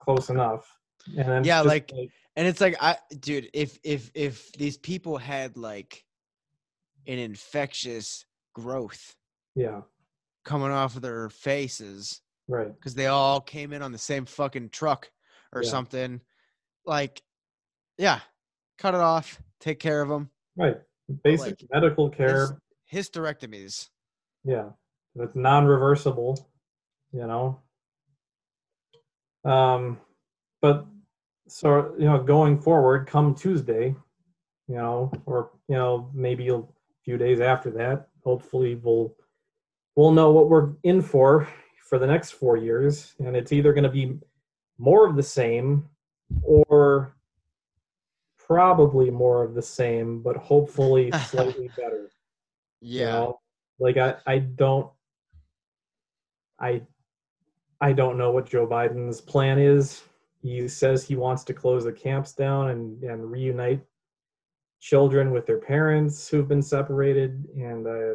close enough. And then Yeah, just like- And it's like I dude, if if if these people had like an infectious growth yeah, coming off of their faces right, because they all came in on the same fucking truck or Yeah. something, like yeah, cut it off, take care of them. right. Basic like, medical care. Hysterectomies. yeah that's non-reversible you know um but so you know going forward come tuesday you know or you know maybe a few days after that hopefully we'll we'll know what we're in for for the next four years and it's either going to be more of the same or probably more of the same but hopefully (laughs) slightly better you Yeah. know? like I, I don't I I don't know what Joe Biden's plan is. He says he wants to close the camps down and, and reunite children with their parents who've been separated and uh,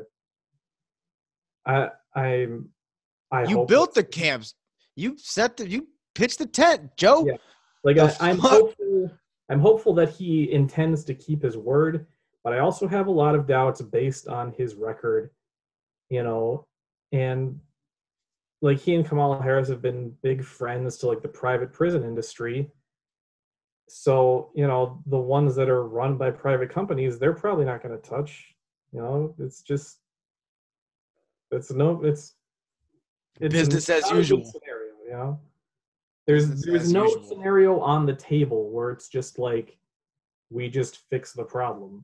I I I You built the camps. You set the you pitched the tent, Joe. Yeah. like the I, I'm fuck? hopeful I'm hopeful that he intends to keep his word, but I also have a lot of doubts based on his record, you know, and like he and Kamala Harris have been big friends to like the private prison industry. So, you know, the ones that are run by private companies, they're probably not going to touch, you know, it's just it's no it's it's Business as not a good usual. scenario, you know. There's there's no usual. scenario on the table where it's just like we just fix the problem.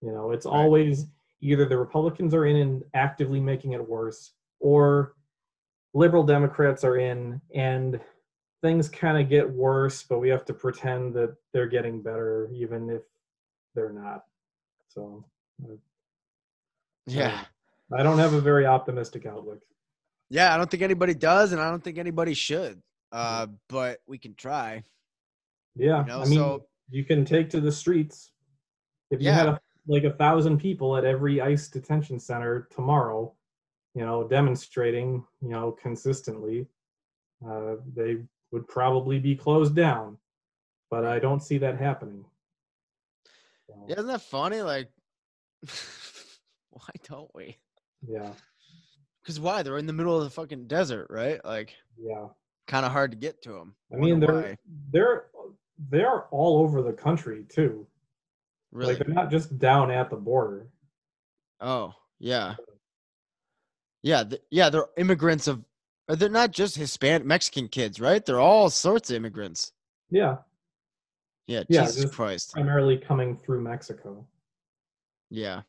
You know, it's Right. always either the Republicans are in and actively making it worse, or liberal Democrats are in and things kind of get worse, but we have to pretend that they're getting better, even if they're not. Uh, so Yeah. I don't have a very optimistic outlook. Yeah, I don't think anybody does, and I don't think anybody should. Uh, but we can try. Yeah, You know, I mean, so you can take to the streets. If you had a, like a thousand people at every ICE detention center tomorrow, you know, demonstrating, you know, consistently, uh, they would probably be closed down. But I don't see that happening. So, yeah, isn't that funny? Like, (laughs) why don't we? yeah, Because why? They're in the middle of the fucking desert, right? Like, yeah. Kind of hard to get to them. I mean, they're they're they're all over the country too. really. Like they're not just down at the border. oh, yeah, yeah, th- yeah. They're immigrants of. uh, They're not just Hispanic Mexican kids, right? They're all sorts of immigrants. Yeah, Yeah, Yeah, Jesus Christ. primarily coming through Mexico. Yeah.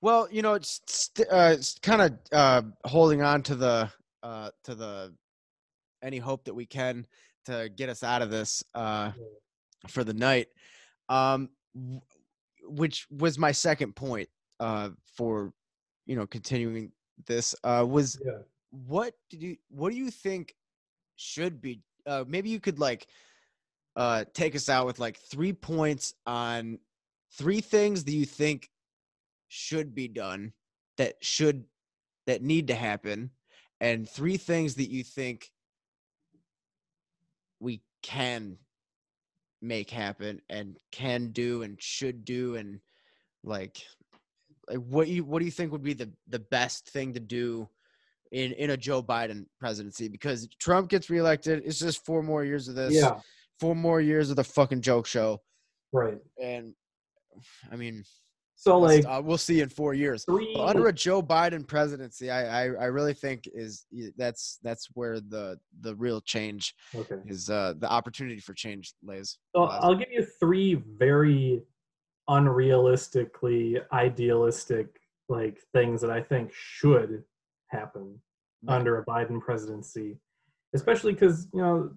Well, you know, it's st- uh, kind of uh, holding on to the uh, to the any hope that we can to get us out of this uh, for the night. Um, which was my second point uh, for you know continuing this uh, was Yeah. what did you what do you think should be uh maybe you could like uh take us out with like three points on three things that you think should be done that should that need to happen and three things that you think we can make happen and can do and should do and like like what you what do you think would be the the best thing to do in in a Joe Biden presidency? Because Trump gets reelected it's just four more years of this Yeah, four more years of the fucking joke show. Right. and I mean So like uh, we'll see in 4 years three under a Joe Biden presidency I, I I really think is that's that's where the the real change okay. is uh the opportunity for change lays So lies. I'll give you three very unrealistically idealistic like things that I think should happen Right. under a Biden presidency, especially because you know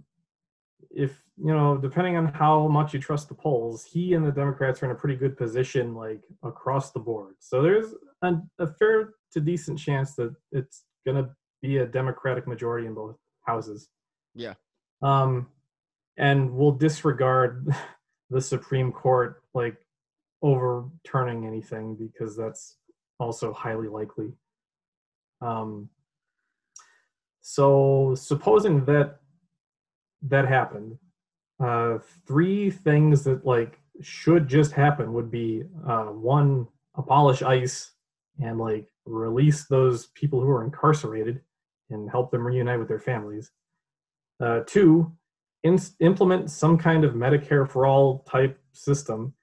if you know depending on how much you trust the polls, he and the Democrats are in a pretty good position like across the board. So there's a, a fair to decent chance that it's gonna be a Democratic majority in both houses. Yeah. Um, and we'll disregard (laughs) the Supreme Court like overturning anything because that's also highly likely. Um, so supposing that that happened, uh, three things that like should just happen would be uh, one, abolish ICE and like release those people who are incarcerated and help them reunite with their families. Uh, two, in- implement some kind of Medicare for all type system.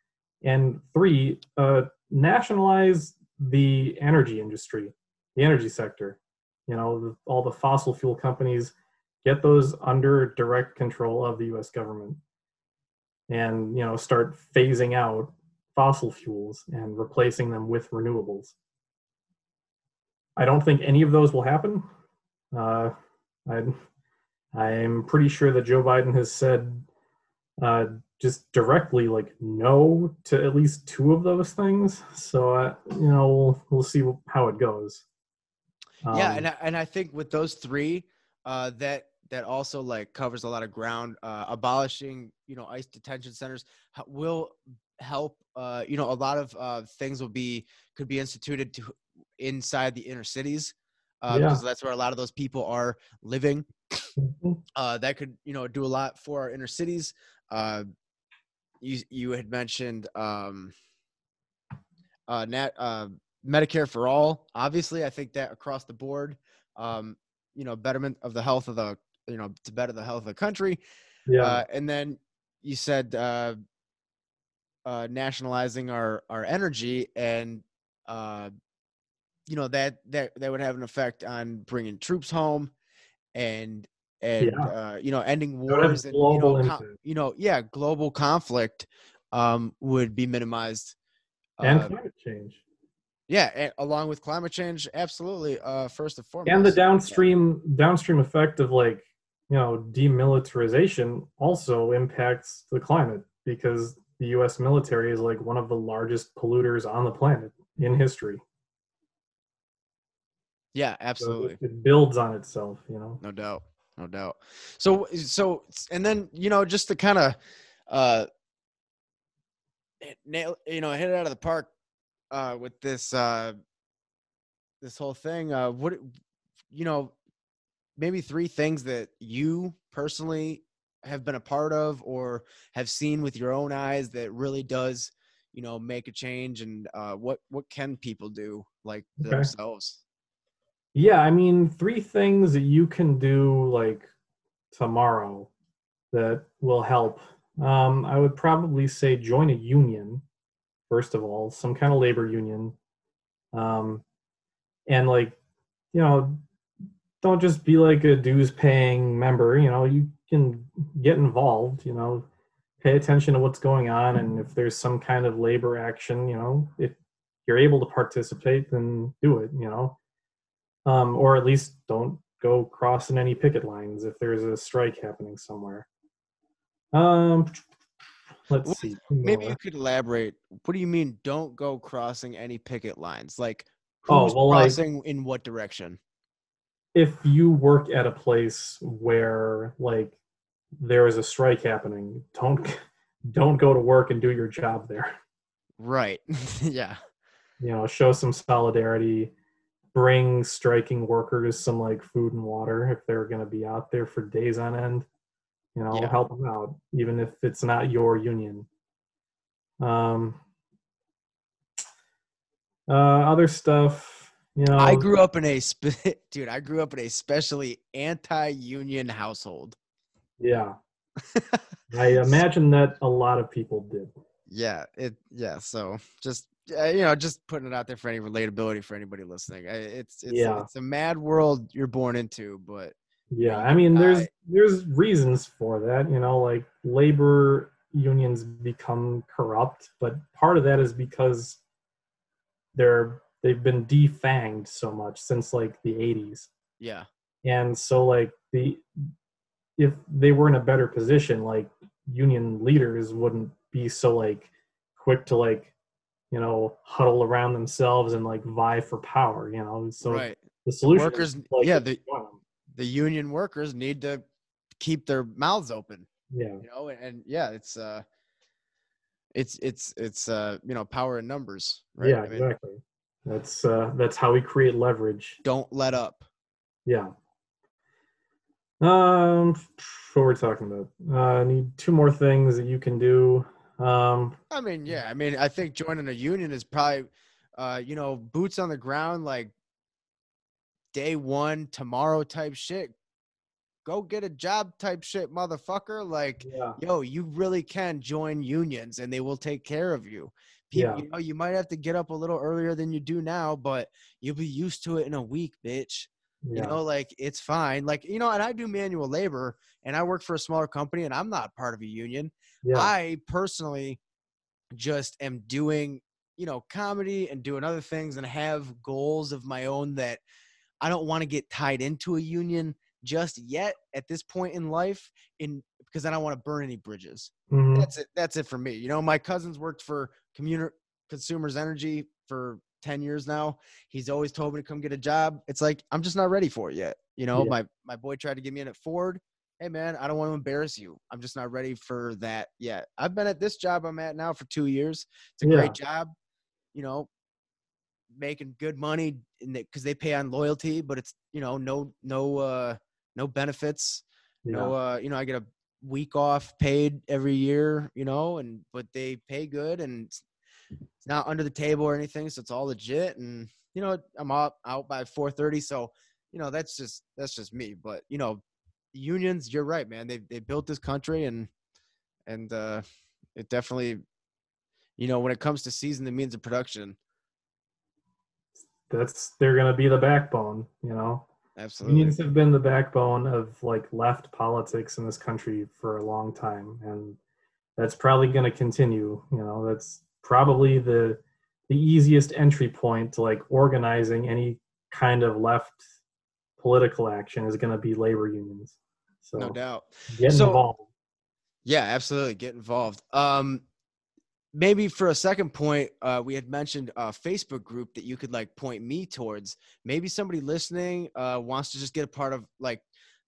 And three, uh, nationalize the energy industry, the energy sector. You know, the, all the fossil fuel companies get those under direct control of the U.S. government, and you know, start phasing out fossil fuels and replacing them with renewables. I don't think any of those will happen. Uh, I, I'm pretty sure that Joe Biden has said uh, just directly like no to at least two of those things. So uh, you know we'll we'll see how it goes. Um, yeah, and I, and I think with those three, uh, that that also like covers a lot of ground. Uh, abolishing you know ICE detention centers will help. Uh, you know a lot of uh, things will be could be instituted to inside the inner cities uh, yeah. because that's where a lot of those people are living. Mm-hmm. Uh, that could you know do a lot for our inner cities. Uh, you you had mentioned um, uh, nat, uh, Medicare for all. Obviously, I think that across the board, um, you know, betterment of the health of the you know to better the health of the country. Yeah, uh, and then you said uh, uh, nationalizing our our energy and uh, you know that that that would have an effect on bringing troops home and and yeah. uh, you know ending wars and you know, com- you know yeah global conflict um, would be minimized and uh, climate change yeah and along with climate change absolutely uh, first and foremost and the downstream yeah. downstream effect of like you know demilitarization also impacts the climate because the US military is like one of the largest polluters on the planet in history yeah, absolutely. So it builds on itself, you know. No doubt. No doubt. So so and then, you know, just to kind of uh nail you know, hit it out of the park uh with this uh this whole thing. Uh what you know, maybe three things that you personally have been a part of or have seen with your own eyes that really does you know make a change and uh, what what can people do like okay. themselves yeah, I mean, three things that you can do like tomorrow that will help. Um, I would probably say join a union, first of all, some kind of labor union. Um, and like, you know, don't just be like a dues paying member, you know, you can get involved, you know, pay attention to what's going on. And if there's some kind of labor action, you know, if you're able to participate, then do it, you know um, or at least don't go crossing any picket lines if there's a strike happening somewhere. Um, let's what, see. Maybe you could elaborate. What do you mean? Don't go crossing any picket lines. Like, oh, who's oh, well, crossing like, in what direction? If you work at a place where like there is a strike happening, don't (laughs) don't go to work and do your job there. Right. (laughs) yeah. You know, show some solidarity bring striking workers some like food and water if they're going to be out there for days on end you know yeah. help them out even if it's not your union um uh other stuff you know i grew up in a (laughs) dude i grew up in a especially anti-union household yeah (laughs) i imagine that a lot of people did yeah it yeah so just uh, you know, just putting it out there for any relatability for anybody listening. It's it's yeah. it's a mad world you're born into, but yeah, I mean, there's I, there's reasons for that. You know, like labor unions become corrupt, but part of that is because they're they've been defanged so much since like the 80s. Yeah. And so like the if they were in a better position, like union leaders wouldn't be so like quick to like you know, huddle around themselves and like vie for power. You know, so right. the solution Workers, is, like, yeah, the the union workers need to keep their mouths open. yeah, You know, and, and yeah, it's uh, it's it's it's uh, you know, power in numbers. Right? yeah, I mean, exactly. That's uh, that's how we create leverage. Don't let up. Yeah. Um, what we're talking about? Uh, I need two more things that you can do. Um, I mean, yeah. I mean, I think joining a union is probably, uh, you know, boots on the ground, like day one, tomorrow type shit. Go get a job type shit, motherfucker. Like, yeah, yo, you really can join unions and they will take care of you. People, Yeah. you know, you might have to get up a little earlier than you do now, but you'll be used to it in a week, bitch. yeah, You know, like it's fine. Like, you know, and I do manual labor and I work for a smaller company and I'm not part of a union. yeah, I personally just am doing, you know, comedy and doing other things and have goals of my own that I don't want to get tied into a union just yet at this point in life in because I don't want to burn any bridges. mhm, That's it. That's it for me. You know, my cousin's worked for commuter consumers energy for 10 years now. He's always told me to come get a job. It's like I'm just not ready for it yet. You know, Yeah. my my boy tried to get me in at Ford. Hey man, I don't want to embarrass you. I'm just not ready for that yet. I've been at this job I'm at now for 2 years. It's a Yeah. great job. You know, making good money because they pay on loyalty, but it's you know no no uh no benefits yeah, no uh you know i get a week off paid every year you know and but they pay good and it's, not under the table or anything so it's all legit and you know i'm out out by 4:30 so you know that's just that's just me but you know unions you're right man they they built this country and and uh it definitely you know when it comes to season the means of production that's they're gonna be the backbone. You know, absolutely unions have been the backbone of like left politics in this country for a long time, and that's probably gonna continue. You know, that's probably the the easiest entry point to like organizing any kind of left political action is going to be labor unions. So no doubt get So- involved. Yeah, absolutely. Get involved. Um, maybe for a second point, uh, we had mentioned a Facebook group that you could like point me towards. Maybe somebody listening uh, wants to just get a part of like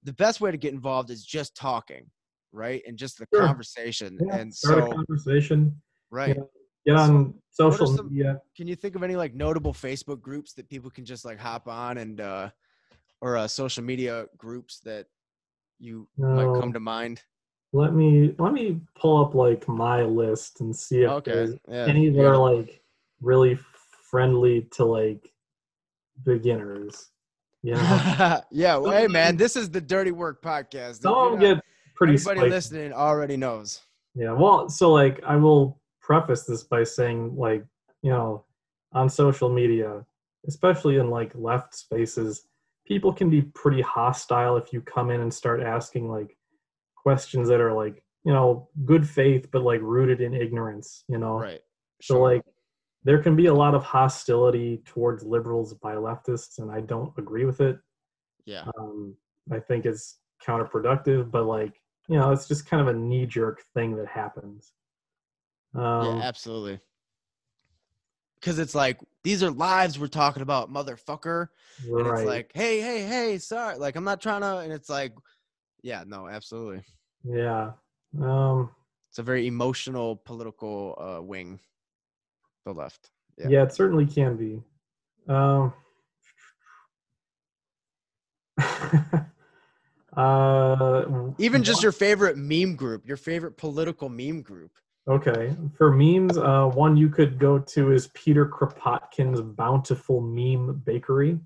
the best way to get involved is just talking, right? And just the Sure. conversation. Yeah, and start so, a conversation. right. Yeah. Get on So, social some- media. Can you think of any like notable Facebook groups that people can just like hop on and uh, or uh, social media groups that you might come to mind? Let me let me pull up like my list and see if Okay. there's Yeah. any that yeah. are like really friendly to like beginners. You know, (laughs) yeah, well, hey man, this is the Dirty Work podcast. some of them get pretty Everybody spicy. listening already knows. Yeah, well, so like I will preface this by saying like, you know, on social media, especially in like left spaces, people can be pretty hostile if you come in and start asking like questions that are like, you know, good faith but like rooted in ignorance, you know. Right. sure. So like there can be a lot of hostility towards liberals by leftists and I don't agree with it. yeah. Um I think it's counterproductive, but like, you know, it's just kind of a knee jerk thing that happens. Um, yeah, absolutely. Because it's like these are lives we're talking about, motherfucker. And right. it's like, hey, hey, hey, sorry. Like I'm not trying to. And it's like, yeah, no, absolutely. yeah. Um, It's a very emotional political uh, wing. The left. yeah. Yeah. it certainly can be. Um, (laughs) uh, Even just your favorite meme group, your favorite political meme group. okay for memes. Uh, one you could go to is Peter Kropotkin's Bountiful Meme Bakery.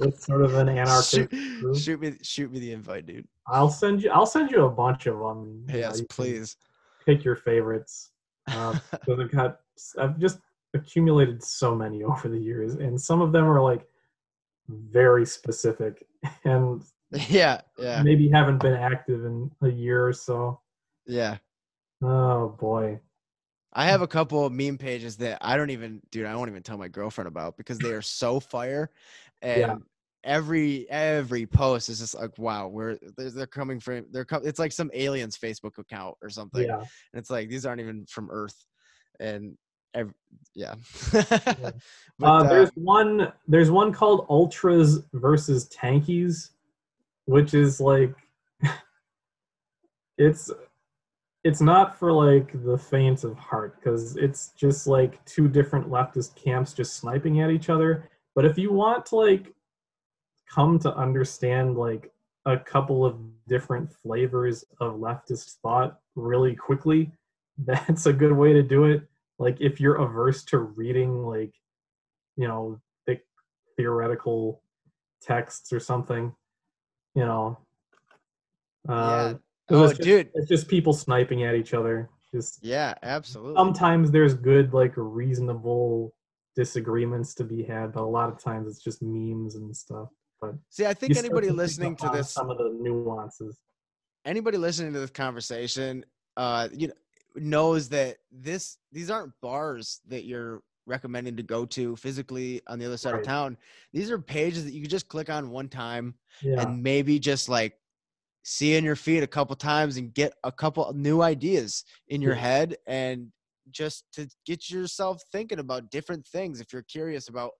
It's sort of an anarchic. shoot, shoot me, shoot me the invite, dude. I'll send you. I'll send you a bunch of them. Yes, can please. Pick your favorites. Um, (laughs) so I've got. I've just accumulated so many (laughs) over the years, and some of them are like very specific, (laughs) and yeah, yeah, maybe haven't been active in a year or so. yeah. Oh boy. I have a couple of meme pages that I don't even, dude, I won't even tell my girlfriend about because they are so fire. And Yeah. every every post is just like, wow, where they're, they're coming from. They're com- it's like some aliens Facebook account or something. Yeah. And it's like these aren't even from Earth. And Every, yeah. (laughs) uh, But, uh, there's one. There's one called Ultras versus Tankies, which is like, (laughs) it's, it's not for like the faint of heart because it's just like two different leftist camps just sniping at each other. But if you want to like come to understand like a couple of different flavors of leftist thought really quickly, (laughs) that's a good way to do it. Like if you're averse to reading like, you know, thick theoretical texts or something, you know. Uh, yeah. Oh, it's just, dude. it's just people sniping at each other. Just Yeah, absolutely. sometimes there's good, like reasonable disagreements to be had, but a lot of times it's just memes and stuff. But See, I think anybody to listening to this some of the nuances. anybody listening to this conversation uh you know knows that this these aren't bars that you're recommending to go to physically on the other side Right. of town these are pages that you just click on one time Yeah, and maybe just like see in your feed a couple times and get a couple new ideas in your Yeah. head and just to get yourself thinking about different things if you're curious about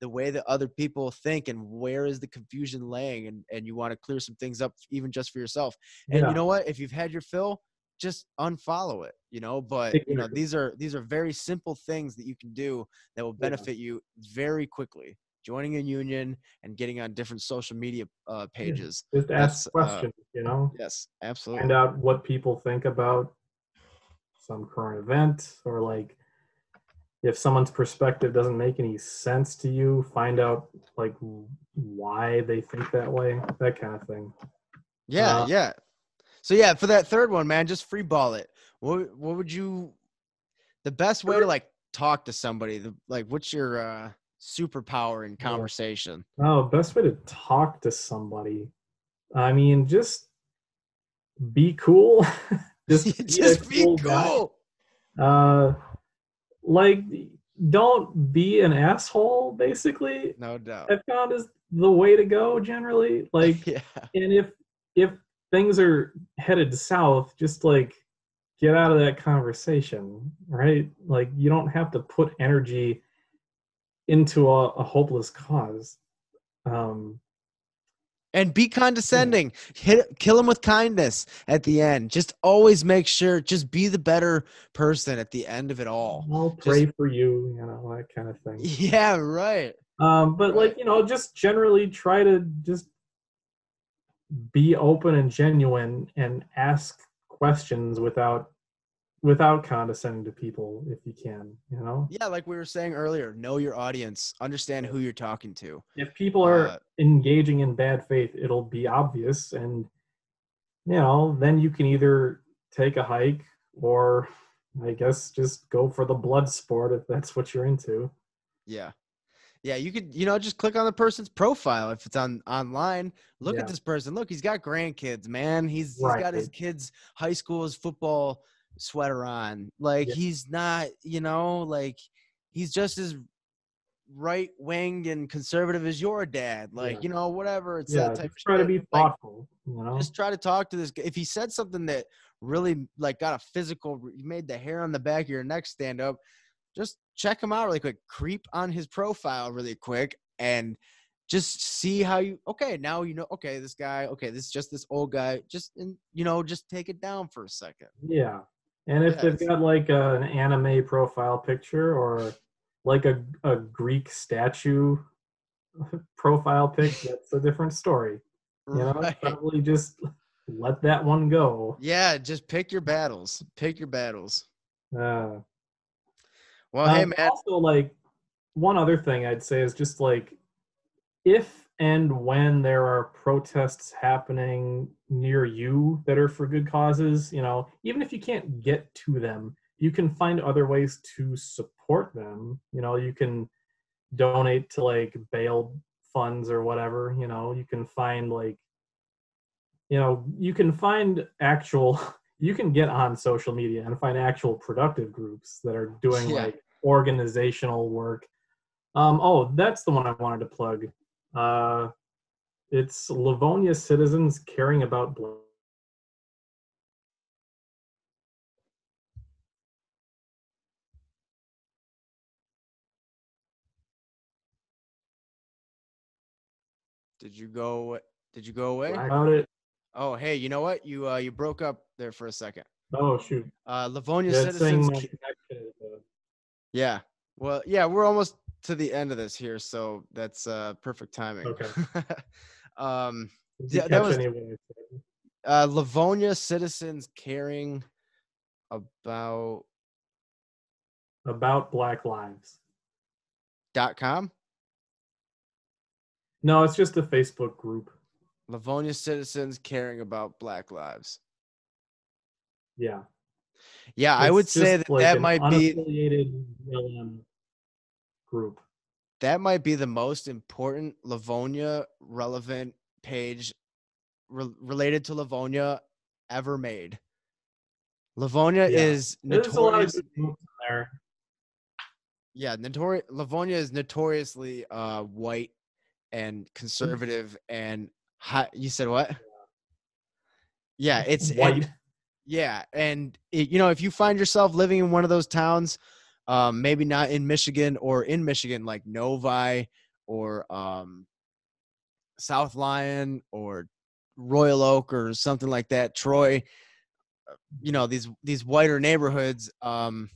the way that other people think and where is the confusion laying and, and you want to clear some things up even just for yourself. And yeah, you know what? If you've had your fill just unfollow it you know? But you know these are these are very simple things that you can do that will Yeah. benefit you very quickly joining a union and getting on different social media uh, pages. Just that's, ask uh, questions. you know, yes absolutely. find out what people think about some current event, or like if someone's perspective doesn't make any sense to you, find out like why they think that way, that kind of thing. Yeah, Uh, yeah. So yeah, for that third one, man, just free ball it. What what would you the best way to like talk to somebody? The, like what's your uh superpower in conversation? Oh, best way to talk to somebody. I mean, just be cool. (laughs) just, (laughs) Just, be, a be guy. cool. Uh, like, don't be an asshole. Basically, No doubt. I found is the way to go generally. (laughs) Like, yeah. and if if things are headed south, just like get out of that conversation, right? Like, you don't have to put energy into a, a hopeless cause. Um, And be condescending. Hit kill him with kindness at the end. Just always make sure just be the better person at the end of it all. I'll pray for you, you know, that kind of thing. Yeah, right. Um, but like, you know, just generally try to just be open and genuine and ask questions without without condescending to people if you can, you know? Yeah, like we were saying earlier, know your audience, understand who you're talking to. If people are Uh, engaging in bad faith, it'll be obvious and you know, then you can either take a hike or I guess just go for the blood sport if that's what you're into. Yeah. Yeah, you could, you know, just click on the person's profile if it's on online. Look Yeah. at this person. Look, he's got grandkids, man. He's he's got his kids' high school's football sweater on. Like Yeah. he's not, you know, like he's just as right wing and conservative as your dad. Like, Yeah. you know, whatever. It's yeah, that type just try to be Like, thoughtful, you know? just try to talk to this guy. If he said something that really like got a physical, you made the hair on the back of your neck stand up, just check him out really quick. Creep on his profile really quick and just see how you. Okay, now you know. Okay, this guy. Okay, this is just this old guy. Just and you know, just take it down for a second. Yeah. And if they've got like a, an anime profile picture or like a, a Greek statue (laughs) profile pic, that's a different story. You know, Right. probably just let that one go. Yeah, just pick your battles. Pick your battles. Uh, Well, hey um, man. Also, like one other thing I'd say is just like if and when there are protests happening near you that are for good causes, you know, even if you can't get to them, you can find other ways to support them. You know, you can donate to like bail funds or whatever, you know, you can find like you know, you can find actual (laughs) you can get on social media and find actual productive groups that are doing Yeah. like organizational work. Um, oh, that's the one I wanted to plug. Uh, it's Livonia citizens caring about Bl- Did you go? Did you go away? About it. Oh, hey, you know what? You uh, you broke up there for a second. Oh shoot. Uh, Livonia yeah, citizens. Yeah. Well, yeah, we're almost to the end of this here, so that's uh, perfect timing. Okay. (laughs) um, Yeah, that was- any of what I said? uh, Livonia citizens caring about about Black Lives. dot com. No, it's just a Facebook group. Livonia citizens caring about Black lives. Yeah. Yeah, I would say that like that might be unaffiliated BLM group. That might be the most important Livonia relevant page re- related to Livonia ever made. Livonia Yeah. is There's a lot of notorious. good groups in there. Yeah, notori- Livonia is notoriously uh, white and conservative and high. You said what? Yeah, it's and- white. Yeah, and it, you know, if you find yourself living in one of those towns, um, maybe not in Michigan or in Michigan, like Novi or um, South Lyon or Royal Oak or something like that, Troy, you know, these these whiter neighborhoods, um,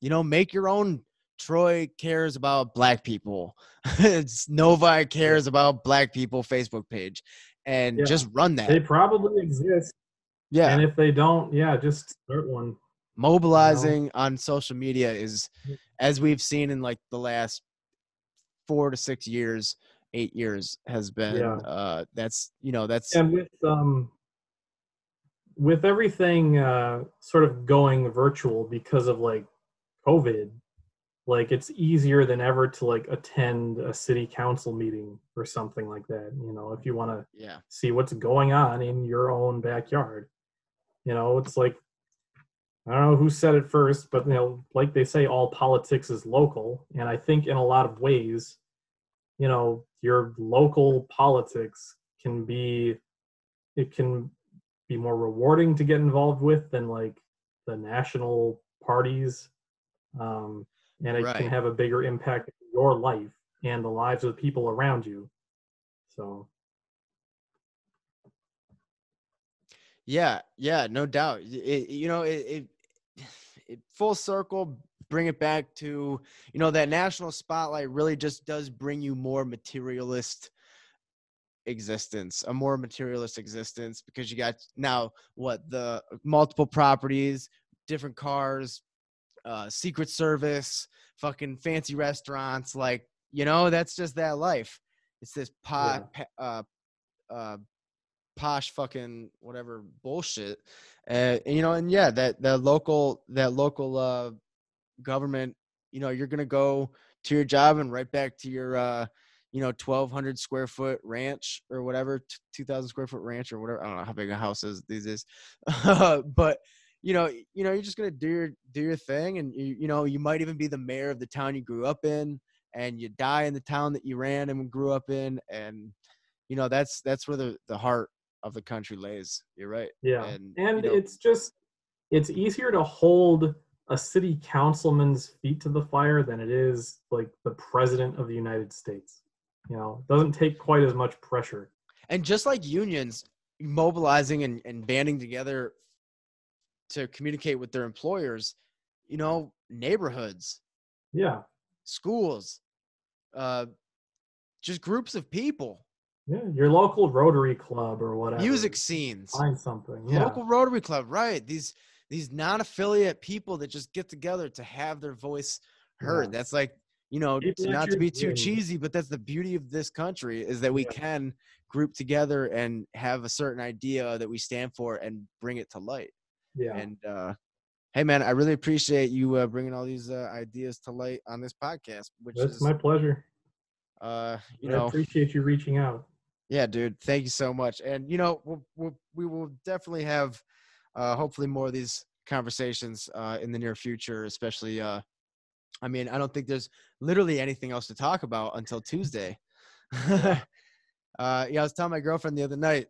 you know, make your own. Troy cares about black people. (laughs) it's Novi cares about black people Facebook page, and Yeah. just run that. They probably exist. yeah, And if they don't, yeah, just start one. Mobilizing on social media is as we've seen in like the last four to six years eight years has been Yeah. uh that's you know that's And with um with everything uh sort of going virtual because of like COVID, like it's easier than ever to like attend a city council meeting or something like that. You know, if you want to yeah see what's going on in your own backyard. You know, it's like I don't know who said it first, but you know, like they say, all politics is local, and I think in a lot of ways, you know, your local politics can be, it can be more rewarding to get involved with than like the national parties, um, and it Right. can have a bigger impact on your life and the lives of the people around you. So yeah yeah no doubt it, you know it, it it full circle bring it back to you know that national spotlight really just does bring you more materialist existence a more materialist existence because you got now what the multiple properties different cars uh secret service fucking fancy restaurants like you know that's just that life. It's this po- pa- uh uh posh fucking whatever bullshit uh, and, you know and yeah that that local that local uh government you know you're gonna go to your job and right back to your uh you know 1200 square foot ranch or whatever 2000 square foot ranch or whatever i don't know how big a house is these (laughs) but you know you know you're just gonna do your do your thing and you, you know you might even be the mayor of the town you grew up in and you die in the town that you ran and grew up in and you know that's that's where the the heart of the country lays you're right Yeah. And, And, you know- it's just it's easier to hold a city councilman's feet to the fire than it is like the president of the United States. You know, it doesn't take quite as much pressure. and just like unions mobilizing and, and banding together to communicate with their employers you know neighborhoods Yeah. schools uh just groups of people Yeah. Your local Rotary Club or whatever. music scenes Find something. Yeah. local rotary club right these these non-affiliate people that just get together to have their voice heard Yeah. that's like you know People not to be too gym. cheesy but that's the beauty of this country is that we Yeah. can group together and have a certain idea that we stand for and bring it to light yeah. and uh hey man i really appreciate you uh, bringing all these uh, ideas to light on this podcast which That's is my pleasure. uh you I know appreciate you reaching out. Yeah, dude. Thank you so much. And you know, we'll, we'll we will definitely have uh hopefully more of these conversations uh in the near future, especially uh I mean, I don't think there's literally anything else to talk about until Tuesday. (laughs) uh yeah, I was telling my girlfriend the other night,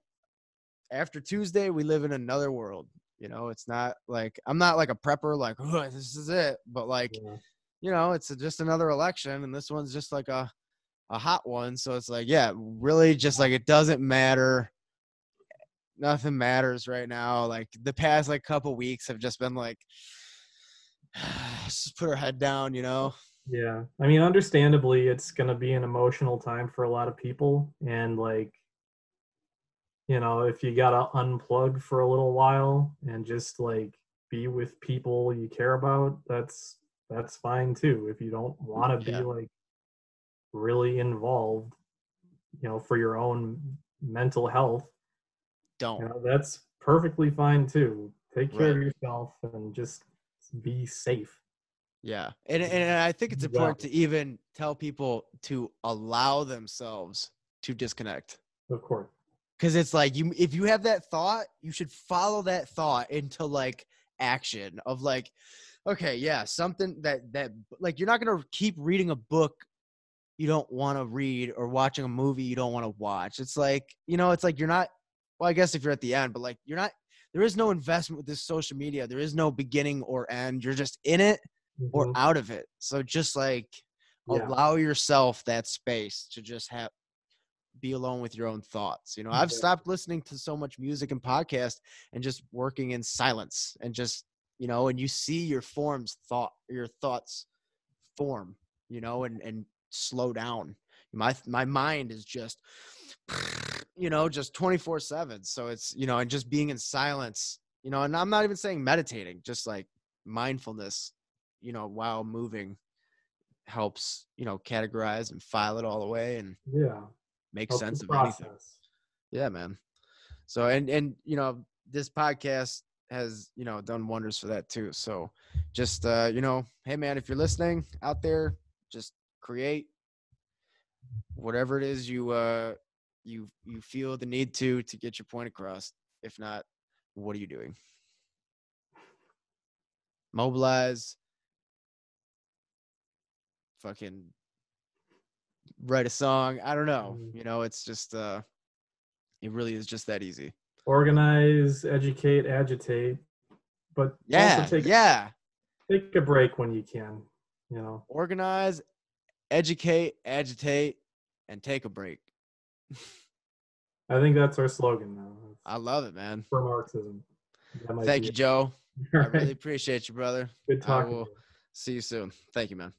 after Tuesday we live in another world. You know, it's not like I'm not like a prepper like, oh, this is it, but like Yeah. you know, it's just another election, and this one's just like a a hot one. So it's like, yeah, really just like it doesn't matter. Nothing matters right now. Like the past like couple weeks have just been like (sighs) just put her head down, you know. Yeah. I mean, understandably, it's going to be an emotional time for a lot of people. And, like, you know, if you got to unplug for a little while and just, like, be with people you care about, that's that's fine too. If you don't want to Yeah. be like really involved, you know, for your own mental health, Don't. you know, that's perfectly fine too. Take care of yourself and just be safe. Yeah. And, and I think it's important to even tell people to allow themselves to disconnect. Of course. Cause it's like you if you have that thought, you should follow that thought into like action of like, okay, yeah, something that that like you're not gonna keep reading a book you don't want to read or watching a movie you don't want to watch. It's like, you know, it's like you're not well, I guess if you're at the end, but like you're not there is no investment with this social media. There is no beginning or end. You're just in it or Mhm. out of it. So just like Yeah. allow yourself that space to just have be alone with your own thoughts. You know, I've stopped listening to so much music and podcast and just working in silence and just, you know, and you see your forms thought your thoughts form, you know, and and slow down. My my mind is just you know, just 24/7. So it's, you know, and just being in silence, you know, and I'm not even saying meditating, just like mindfulness, you know, while moving helps, you know, categorize and file it all away and Yeah. make Helps sense of anything. Yeah, man. So and and you know, this podcast has, you know, done wonders for that too. So just uh, you know, hey man, if you're listening out there, just create whatever it is you uh you you feel the need to to get your point across. If not, what are you doing? Mobilize fucking write a song. I don't know. Mm. You know, it's just uh it really is just that easy. Organize, educate, agitate, but Yeah, take yeah. take a break when you can. You know, Organize, educate, agitate, and take a break. (laughs) I think that's our slogan now. I love it, man. for Marxism. Thank you, it. Joe. (laughs) All I right. really appreciate you, brother. Good talking. will- you. See you soon. Thank you, man.